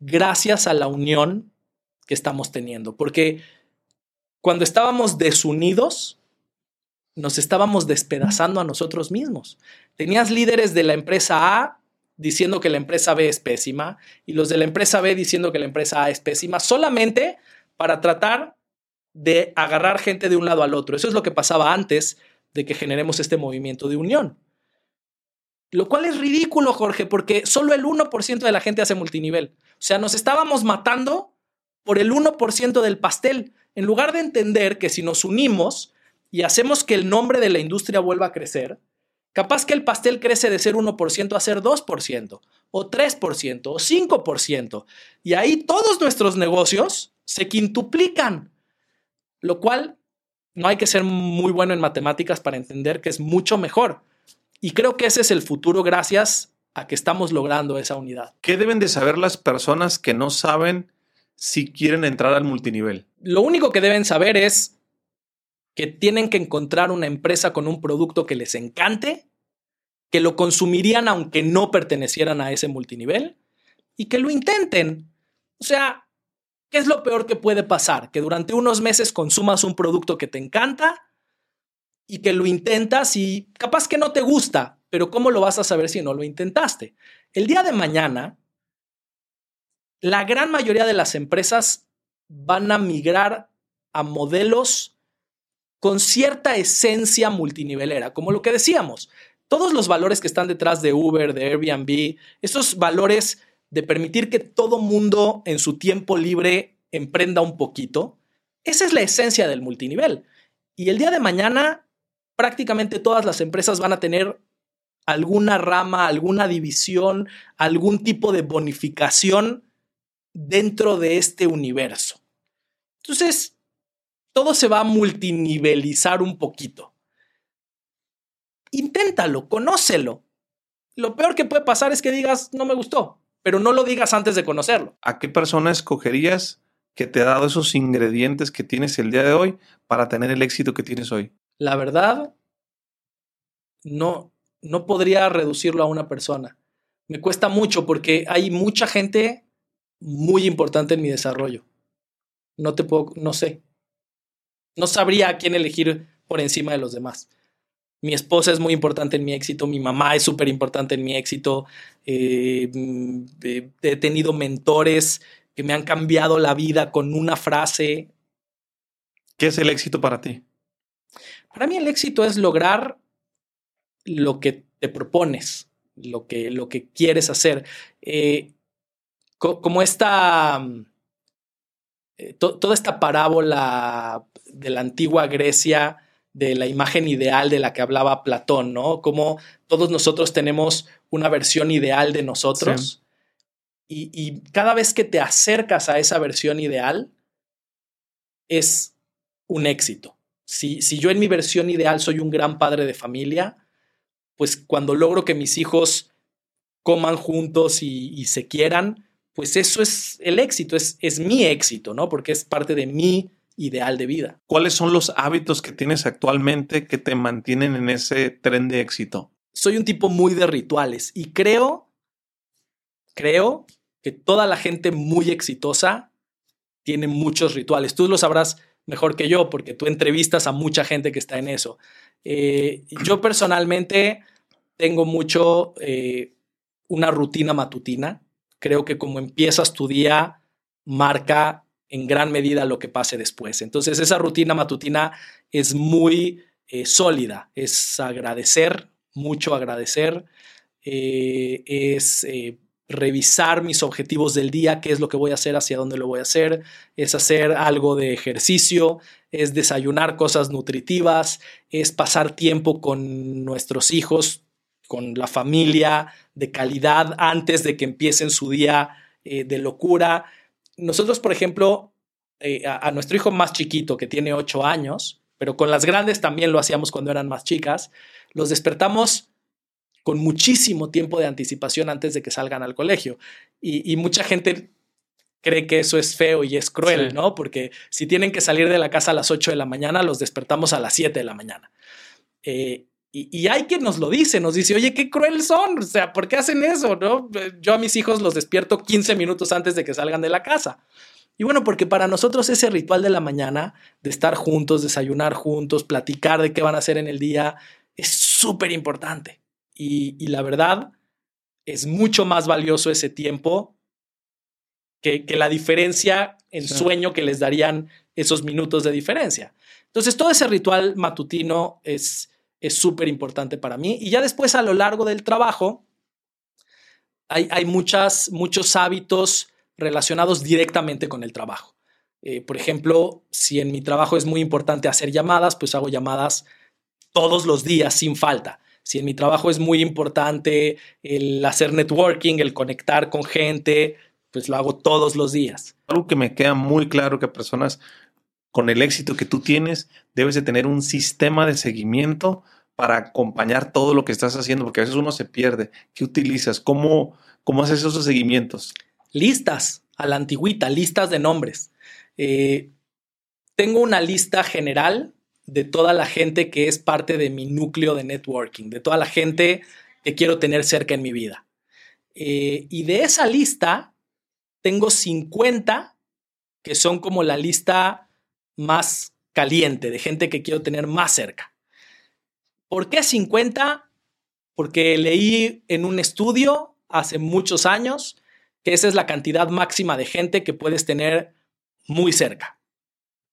gracias a la unión que estamos teniendo. Porque cuando estábamos desunidos, nos estábamos despedazando a nosotros mismos. Tenías líderes de la empresa A diciendo que la empresa B es pésima y los de la empresa B diciendo que la empresa A es pésima, solamente para tratar de agarrar gente de un lado al otro. Eso es lo que pasaba antes de que generemos este movimiento de unión. Lo cual es ridículo, Jorge, porque solo el 1% de la gente hace multinivel. O sea, nos estábamos matando por el 1% del pastel, en lugar de entender que si nos unimos y hacemos que el nombre de la industria vuelva a crecer, Capaz que el pastel crece de ser 1% a ser 2%, o 3%, o 5%. Y ahí todos nuestros negocios se quintuplican. Lo cual no hay que ser muy bueno en matemáticas para entender que es mucho mejor. Y creo que ese es el futuro gracias a que estamos logrando esa unidad. ¿Qué deben de saber las personas que no saben si quieren entrar al multinivel? Lo único que deben saber es que tienen que encontrar una empresa con un producto que les encante, que lo consumirían aunque no pertenecieran a ese multinivel y que lo intenten. O sea, ¿qué es lo peor que puede pasar? Que durante unos meses consumas un producto que te encanta y que lo intentas y capaz que no te gusta, pero ¿cómo lo vas a saber si no lo intentaste? El día de mañana, la gran mayoría de las empresas van a migrar a modelos con cierta esencia multinivelera, como lo que decíamos, todos los valores que están detrás de Uber, de Airbnb, esos valores de permitir que todo mundo en su tiempo libre emprenda un poquito, esa es la esencia del multinivel. Y el día de mañana, prácticamente todas las empresas van a tener alguna rama, alguna división, algún tipo de bonificación dentro de este universo. Entonces, todo se va a multinivelizar un poquito. Inténtalo, conócelo. Lo peor que puede pasar es que digas, no me gustó, pero no lo digas antes de conocerlo. ¿A qué persona escogerías que te ha dado esos ingredientes que tienes el día de hoy para tener el éxito que tienes hoy? La verdad, no, no podría reducirlo a una persona. Me cuesta mucho porque hay mucha gente muy importante en mi desarrollo. No te puedo, no sé no sabría a quién elegir por encima de los demás. Mi esposa es muy importante en mi éxito, mi mamá es súper importante en mi éxito, eh, mm, eh, he tenido mentores que me han cambiado la vida con una frase. ¿Qué es el éxito para ti? Para mí el éxito es lograr lo que te propones, lo que, lo que quieres hacer. Eh, como esta mm, toda esta parábola de la antigua Grecia, de la imagen ideal de la que hablaba Platón, ¿no? Como todos nosotros tenemos una versión ideal de nosotros y, cada vez que te acercas a esa versión ideal es un éxito. Si, si yo en mi versión ideal soy un gran padre de familia, pues cuando logro que mis hijos coman juntos y, se quieran, pues eso es el éxito, es, es mi éxito, ¿no? Porque es parte de mi ideal de vida. ¿Cuáles son los hábitos que tienes actualmente que te mantienen en ese tren de éxito? Soy un tipo muy de rituales y creo, creo que toda la gente muy exitosa tiene muchos rituales. Tú lo sabrás mejor que yo porque tú entrevistas a mucha gente que está en eso. Eh, yo personalmente tengo mucho eh, una rutina matutina. Creo que como empiezas tu día, marca en gran medida lo que pase después. Entonces esa rutina matutina es muy eh, sólida, es agradecer, mucho agradecer, eh, es eh, revisar mis objetivos del día, qué es lo que voy a hacer, hacia dónde lo voy a hacer, es hacer algo de ejercicio, es desayunar cosas nutritivas, es pasar tiempo con nuestros hijos, con la familia de calidad antes de que empiecen su día de locura nosotros, por ejemplo, eh, a, nuestro hijo más chiquito, que tiene ocho años, pero con las grandes también lo hacíamos cuando eran más chicas, los despertamos con muchísimo tiempo de anticipación antes de que salgan al colegio. Y, mucha gente cree que eso es feo y es cruel, ¿no? Porque si tienen que salir de la casa a las 8 de la mañana, los despertamos a las 7 de la mañana. Eh, y, y, hay quien nos lo dice, nos dice, oye, qué cruel son, o sea, ¿por qué hacen eso? ¿No? Yo a mis hijos los despierto 15 minutos antes de que salgan de la casa. Y bueno, porque para nosotros ese ritual de la mañana, de estar juntos, desayunar juntos, platicar de qué van a hacer en el día, es súper importante. Y, y, la verdad, es mucho más valioso ese tiempo que, que la diferencia en sueño que les darían esos minutos de diferencia. Entonces, todo ese ritual matutino es es súper importante para mí. Y ya después a lo largo del trabajo, hay, hay muchas, muchos hábitos relacionados directamente con el trabajo. Eh, por ejemplo, si en mi trabajo es muy importante hacer llamadas, pues hago llamadas todos los días sin falta. Si en mi trabajo es muy importante el hacer networking, el conectar con gente, pues lo hago todos los días. Algo que me queda muy claro que personas con el éxito que tú tienes, debes de tener un sistema de seguimiento para acompañar todo lo que estás haciendo, porque a veces uno se pierde. ¿Qué utilizas? ¿Cómo, cómo haces esos seguimientos? Listas, a la antigüita, listas de nombres. Eh, tengo una lista general de toda la gente que es parte de mi núcleo de networking, de toda la gente que quiero tener cerca en mi vida. Eh, y de esa lista, tengo 50 que son como la lista más caliente, de gente que quiero tener más cerca. ¿Por qué 50? Porque leí en un estudio hace muchos años que esa es la cantidad máxima de gente que puedes tener muy cerca.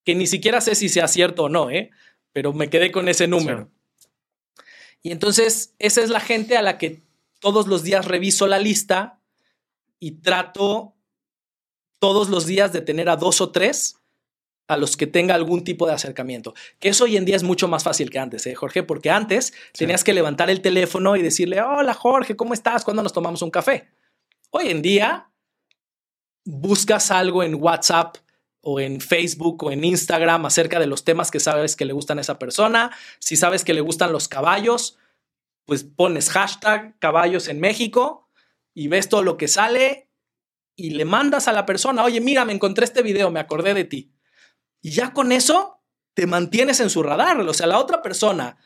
Que ni siquiera sé si sea cierto o no, ¿eh? pero me quedé con ese número. Y entonces esa es la gente a la que todos los días reviso la lista y trato todos los días de tener a dos o tres a los que tenga algún tipo de acercamiento. Que eso hoy en día es mucho más fácil que antes, ¿eh, Jorge? Porque antes tenías que levantar el teléfono y decirle, hola Jorge, ¿cómo estás? ¿Cuándo nos tomamos un café? Hoy en día buscas algo en WhatsApp o en Facebook o en Instagram acerca de los temas que sabes que le gustan a esa persona. Si sabes que le gustan los caballos, pues pones hashtag caballos en México y ves todo lo que sale y le mandas a la persona, oye, mira, me encontré este video, me acordé de ti y ya con eso te mantienes en su radar. O sea, la otra persona,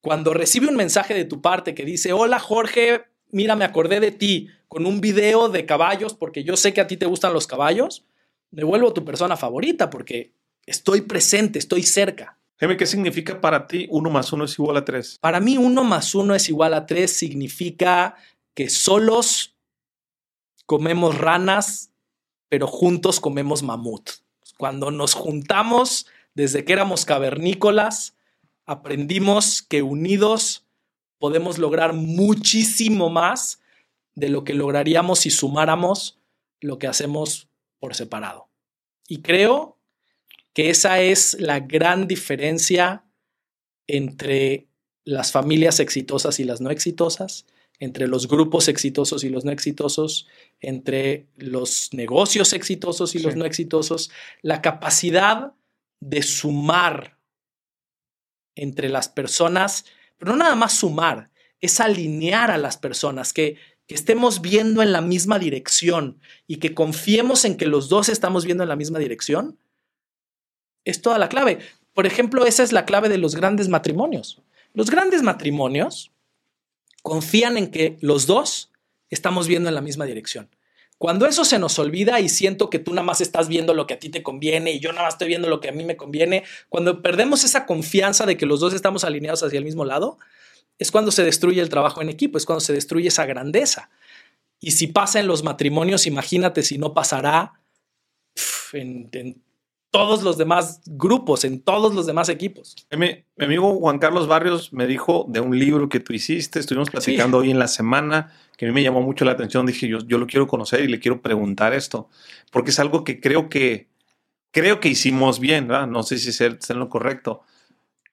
cuando recibe un mensaje de tu parte que dice, hola Jorge, mira, me acordé de ti con un video de caballos porque yo sé que a ti te gustan los caballos, me vuelvo tu persona favorita porque estoy presente, estoy cerca. Jaime, ¿qué significa para ti uno más uno es igual a tres? Para mí uno más uno es igual a tres significa que solos comemos ranas, pero juntos comemos mamut. Cuando nos juntamos desde que éramos cavernícolas, aprendimos que unidos podemos lograr muchísimo más de lo que lograríamos si sumáramos lo que hacemos por separado. Y creo que esa es la gran diferencia entre las familias exitosas y las no exitosas, entre los grupos exitosos y los no exitosos, entre los negocios exitosos y los no exitosos, la capacidad de sumar entre las personas, pero no nada más sumar, es alinear a las personas, que, que estemos viendo en la misma dirección y que confiemos en que los dos estamos viendo en la misma dirección, es toda la clave. Por ejemplo, esa es la clave de los grandes matrimonios. Los grandes matrimonios confían en que los dos estamos viendo en la misma dirección. Cuando eso se nos olvida y siento que tú nada más estás viendo lo que a ti te conviene y yo nada más estoy viendo lo que a mí me conviene, cuando perdemos esa confianza de que los dos estamos alineados hacia el mismo lado, es cuando se destruye el trabajo en equipo, es cuando se destruye esa grandeza. Y si pasa en los matrimonios, imagínate si no pasará en, todos los demás grupos, en todos los demás equipos. Mi, amigo Juan Carlos Barrios me dijo de un libro que tú hiciste, estuvimos platicando hoy en la semana, que a mí me llamó mucho la atención, dije yo, yo lo quiero conocer y le quiero preguntar esto, porque es algo que creo que, creo que hicimos bien, ¿verdad? no sé si es en lo correcto.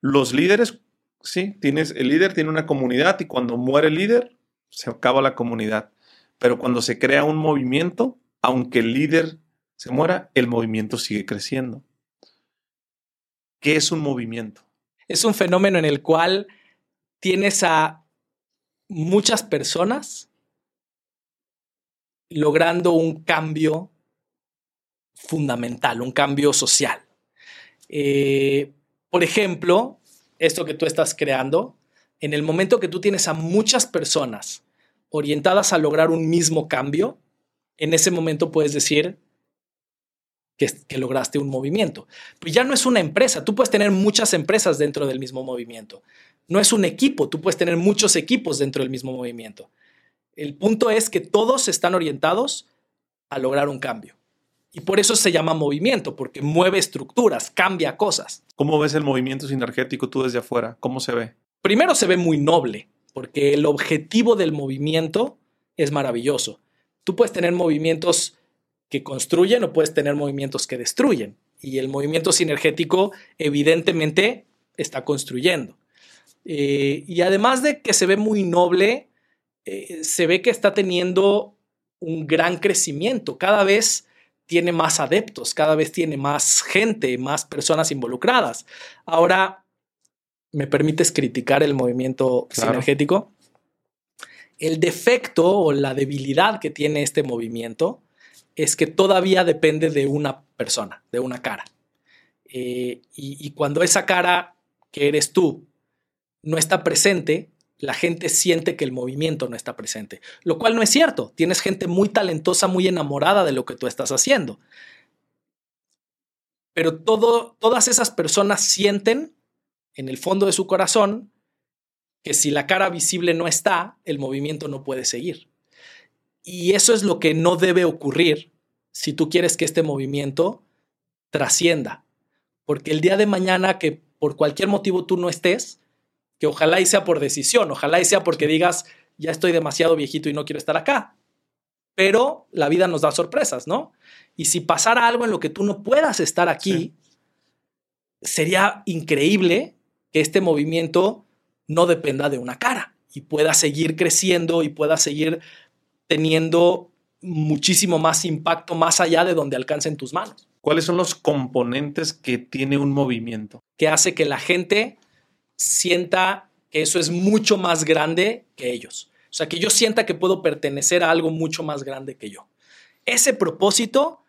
Los líderes, sí, tienes, el líder tiene una comunidad y cuando muere el líder, se acaba la comunidad. Pero cuando se crea un movimiento, aunque el líder se muera, el movimiento sigue creciendo. ¿Qué es un movimiento? Es un fenómeno en el cual tienes a muchas personas logrando un cambio fundamental, un cambio social. Eh, por ejemplo, esto que tú estás creando, en el momento que tú tienes a muchas personas orientadas a lograr un mismo cambio, en ese momento puedes decir, que, lograste un movimiento. Pues ya no es una empresa, tú puedes tener muchas empresas dentro del mismo movimiento. No es un equipo, tú puedes tener muchos equipos dentro del mismo movimiento. El punto es que todos están orientados a lograr un cambio. Y por eso se llama movimiento, porque mueve estructuras, cambia cosas. ¿Cómo ves el movimiento sinergético tú desde afuera? ¿Cómo se ve? Primero se ve muy noble, porque el objetivo del movimiento es maravilloso. Tú puedes tener movimientos que construyen o puedes tener movimientos que destruyen. Y el movimiento sinergético evidentemente está construyendo. Eh, y además de que se ve muy noble, eh, se ve que está teniendo un gran crecimiento. Cada vez tiene más adeptos, cada vez tiene más gente, más personas involucradas. Ahora, ¿me permites criticar el movimiento sinergético? El defecto o la debilidad que tiene este movimiento es que todavía depende de una persona, de una cara. Eh, y, cuando esa cara que eres tú no está presente, la gente siente que el movimiento no está presente, lo cual no es cierto. Tienes gente muy talentosa, muy enamorada de lo que tú estás haciendo. Pero todas esas personas sienten en el fondo de su corazón que si la cara visible no está, el movimiento no puede seguir. Y eso es lo que no debe ocurrir si tú quieres que este movimiento trascienda. Porque el día de mañana que por cualquier motivo tú no estés, que ojalá y sea por decisión, ojalá y sea porque digas, ya estoy demasiado viejito y no quiero estar acá. Pero la vida nos da sorpresas, ¿no? Y si pasara algo en lo que tú no puedas estar aquí, sería increíble que este movimiento no dependa de una cara y pueda seguir creciendo y pueda seguir teniendo muchísimo más impacto más allá de donde alcancen tus manos. ¿Cuáles son los componentes que tiene un movimiento? Que hace que la gente sienta que eso es mucho más grande que ellos. O sea, que yo sienta que puedo pertenecer a algo mucho más grande que yo. Ese propósito,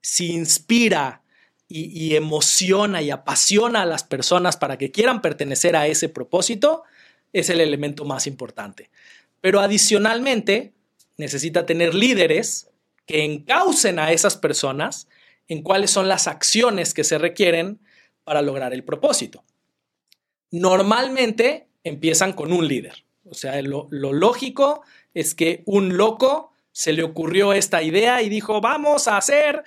si inspira y, y emociona y apasiona a las personas para que quieran pertenecer a ese propósito, es el elemento más importante. Pero adicionalmente, necesita tener líderes que encaucen a esas personas en cuáles son las acciones que se requieren para lograr el propósito. Normalmente empiezan con un líder. O sea, lo, lógico es que un loco se le ocurrió esta idea y dijo, vamos a hacer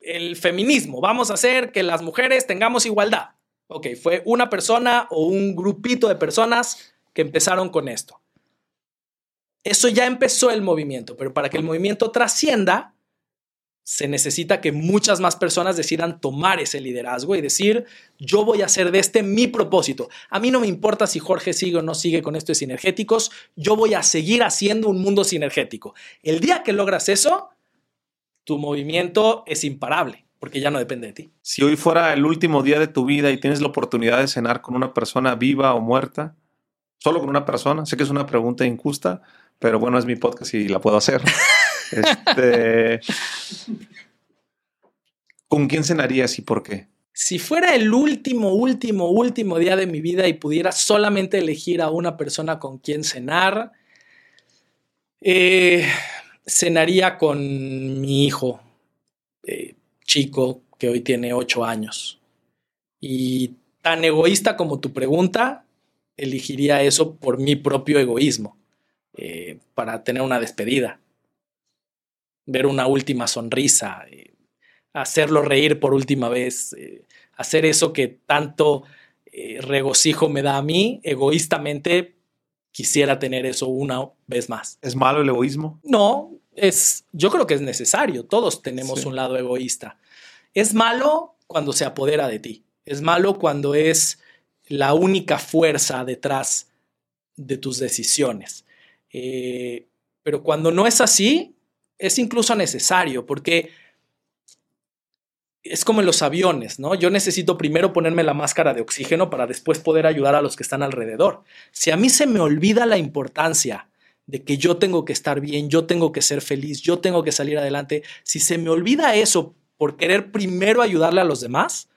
el feminismo, vamos a hacer que las mujeres tengamos igualdad. Ok, fue una persona o un grupito de personas que empezaron con esto. Eso ya empezó el movimiento, pero para que el movimiento trascienda, se necesita que muchas más personas decidan tomar ese liderazgo y decir, yo voy a hacer de este mi propósito. A mí no me importa si Jorge sigue o no sigue con estos sinergéticos, yo voy a seguir haciendo un mundo sinergético. El día que logras eso, tu movimiento es imparable, porque ya no depende de ti. Si hoy fuera el último día de tu vida y tienes la oportunidad de cenar con una persona viva o muerta, solo con una persona, sé que es una pregunta injusta, pero bueno, es mi podcast y la puedo hacer. este, ¿Con quién cenarías y por qué? Si fuera el último, último, último día de mi vida y pudiera solamente elegir a una persona con quien cenar, eh, cenaría con mi hijo eh, chico que hoy tiene ocho años. Y tan egoísta como tu pregunta, elegiría eso por mi propio egoísmo, eh, para tener una despedida, ver una última sonrisa, hacerlo reír por última vez, eh, hacer eso que tanto eh, regocijo me da a mí, egoístamente quisiera tener eso una vez más. ¿Es malo el egoísmo? No, es, yo creo que es necesario, todos tenemos un lado egoísta. Es malo cuando se apodera de ti, es malo cuando es la única fuerza detrás de tus decisiones. Eh, pero cuando no es así, es incluso necesario, porque es como en los aviones, ¿no? Yo necesito primero ponerme la máscara de oxígeno para después poder ayudar a los que están alrededor. Si a mí se me olvida la importancia de que yo tengo que estar bien, yo tengo que ser feliz, yo tengo que salir adelante, si se me olvida eso por querer primero ayudarle a los demás,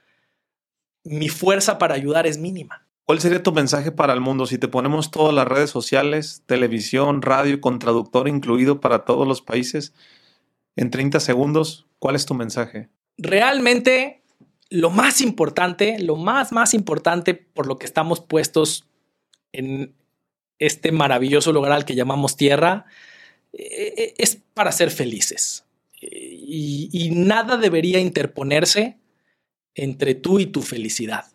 mi fuerza para ayudar es mínima. ¿Cuál sería tu mensaje para el mundo si te ponemos todas las redes sociales, televisión, radio, con traductor incluido para todos los países? En 30 segundos, ¿cuál es tu mensaje? realmente lo más importante, lo más, más importante por lo que estamos puestos en este maravilloso lugar al que llamamos tierra, eh, eh, es para ser felices. Y, y nada debería interponerse entre tú y tu felicidad.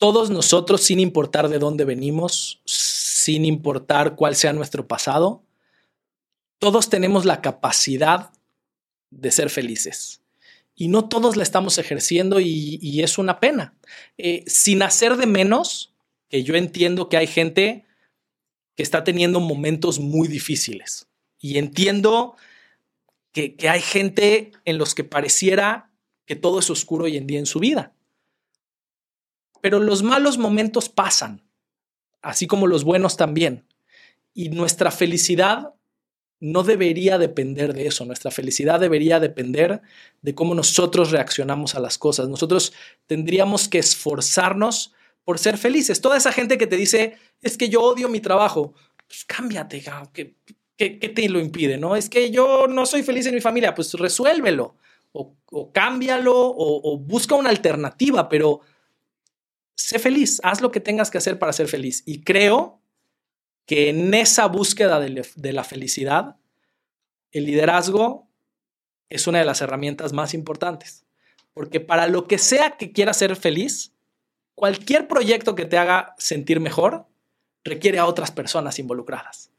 Todos nosotros, sin importar de dónde venimos, sin importar cuál sea nuestro pasado, todos tenemos la capacidad de ser felices. Y no todos la estamos ejerciendo y, es una pena. Eh, sin hacer de menos, que yo entiendo que hay gente que está teniendo momentos muy difíciles. Y entiendo que, que hay gente en los que pareciera que todo es oscuro hoy en día en su vida. Pero los malos momentos pasan, así como los buenos también. Y nuestra felicidad no debería depender de eso. Nuestra felicidad debería depender de cómo nosotros reaccionamos a las cosas. Nosotros tendríamos que esforzarnos por ser felices. Toda esa gente que te dice, es que yo odio mi trabajo, pues cámbiate, ¿qué, qué, te lo impide? ¿no? Es que yo no soy feliz en mi familia, pues resuélvelo o, cámbialo o, busca una alternativa, pero sé feliz, haz lo que tengas que hacer para ser feliz. Y creo que en esa búsqueda de, la felicidad, el liderazgo es una de las herramientas más importantes. Porque para lo que sea que quieras ser feliz, cualquier proyecto que te haga sentir mejor requiere a otras personas involucradas.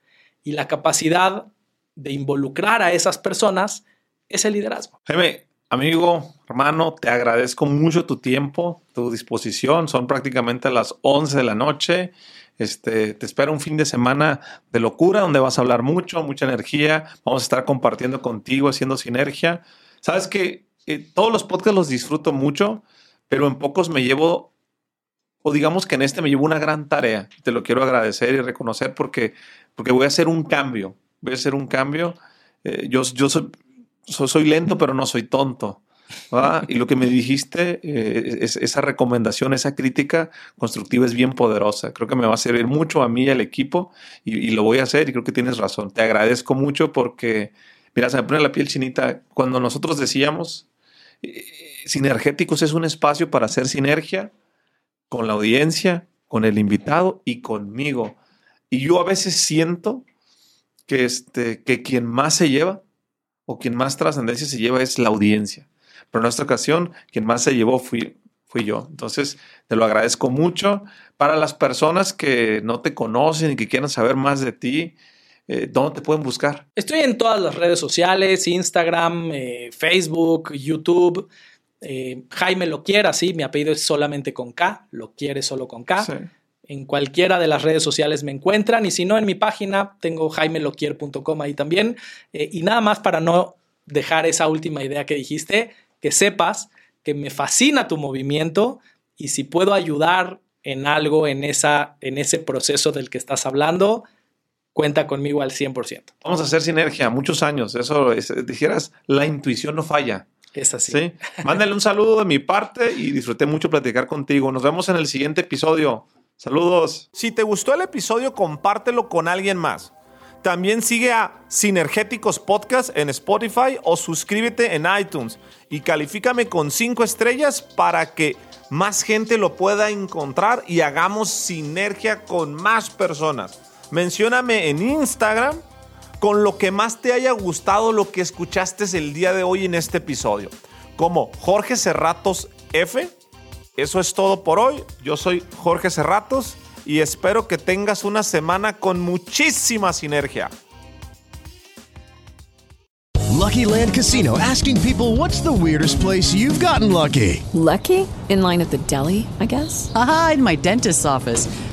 Y la capacidad de involucrar a esas personas es el liderazgo. Jaime, amigo, hermano, te agradezco mucho tu tiempo, tu disposición. Son prácticamente las 11 de la noche. Este, te espera un fin de semana de locura donde vas a hablar mucho, mucha energía. Vamos a estar compartiendo contigo, haciendo sinergia. Sabes que eh, todos los podcasts los disfruto mucho, pero en pocos me llevo, o digamos que en este me llevo una gran tarea. Te lo quiero agradecer y reconocer porque, porque voy a hacer un cambio. Voy a hacer un cambio. Eh, yo yo soy, soy lento, pero no soy tonto. Y lo que me dijiste, eh, es, esa recomendación, esa crítica constructiva es bien poderosa. Creo que me va a servir mucho a mí y al equipo y, lo voy a hacer y creo que tienes razón. Te agradezco mucho porque, mira, se me pone la piel chinita. Cuando nosotros decíamos, eh, sinergéticos es un espacio para hacer sinergia con la audiencia, con el invitado y conmigo. Y yo a veces siento que, este, que quien más se lleva o quien más trascendencia se lleva es la audiencia. Pero en esta ocasión, quien más se llevó fui, fui yo. Entonces, te lo agradezco mucho. Para las personas que no te conocen y que quieran saber más de ti, eh, ¿dónde te pueden buscar? Estoy en todas las redes sociales, Instagram, eh, Facebook, YouTube. Eh, Jaime lo quiere, así, mi apellido es solamente con K, lo quiere solo con K. En cualquiera de las redes sociales me encuentran y si no, en mi página tengo jaimeloquier.com ahí también. y nada más para no dejar esa última idea que dijiste, que sepas que me fascina tu movimiento y si puedo ayudar en algo en, esa, en ese proceso del que estás hablando, cuenta conmigo al 100%. Vamos a hacer sinergia, muchos años. Eso, dijeras, la intuición no falla. Es así. ¿Sí? Mándale un saludo de mi parte y disfruté mucho platicar contigo. Nos vemos en el siguiente episodio. Saludos. Si te gustó el episodio, compártelo con alguien más. También sigue a Sinergéticos Podcast en Spotify o suscríbete en iTunes y califícame con 5 estrellas para que más gente lo pueda encontrar y hagamos sinergia con más personas. Mencióname en Instagram con lo que más te haya gustado lo que escuchaste el día de hoy en este episodio. Como Jorge Cerratos F. Eso es todo por hoy. Yo soy Jorge Cerratos y espero que tengas una semana con muchísima sinergia. Lucky Land Casino asking people what's the weirdest place you've gotten lucky? Lucky? In line at the deli, I guess. Aha, in my dentist's office.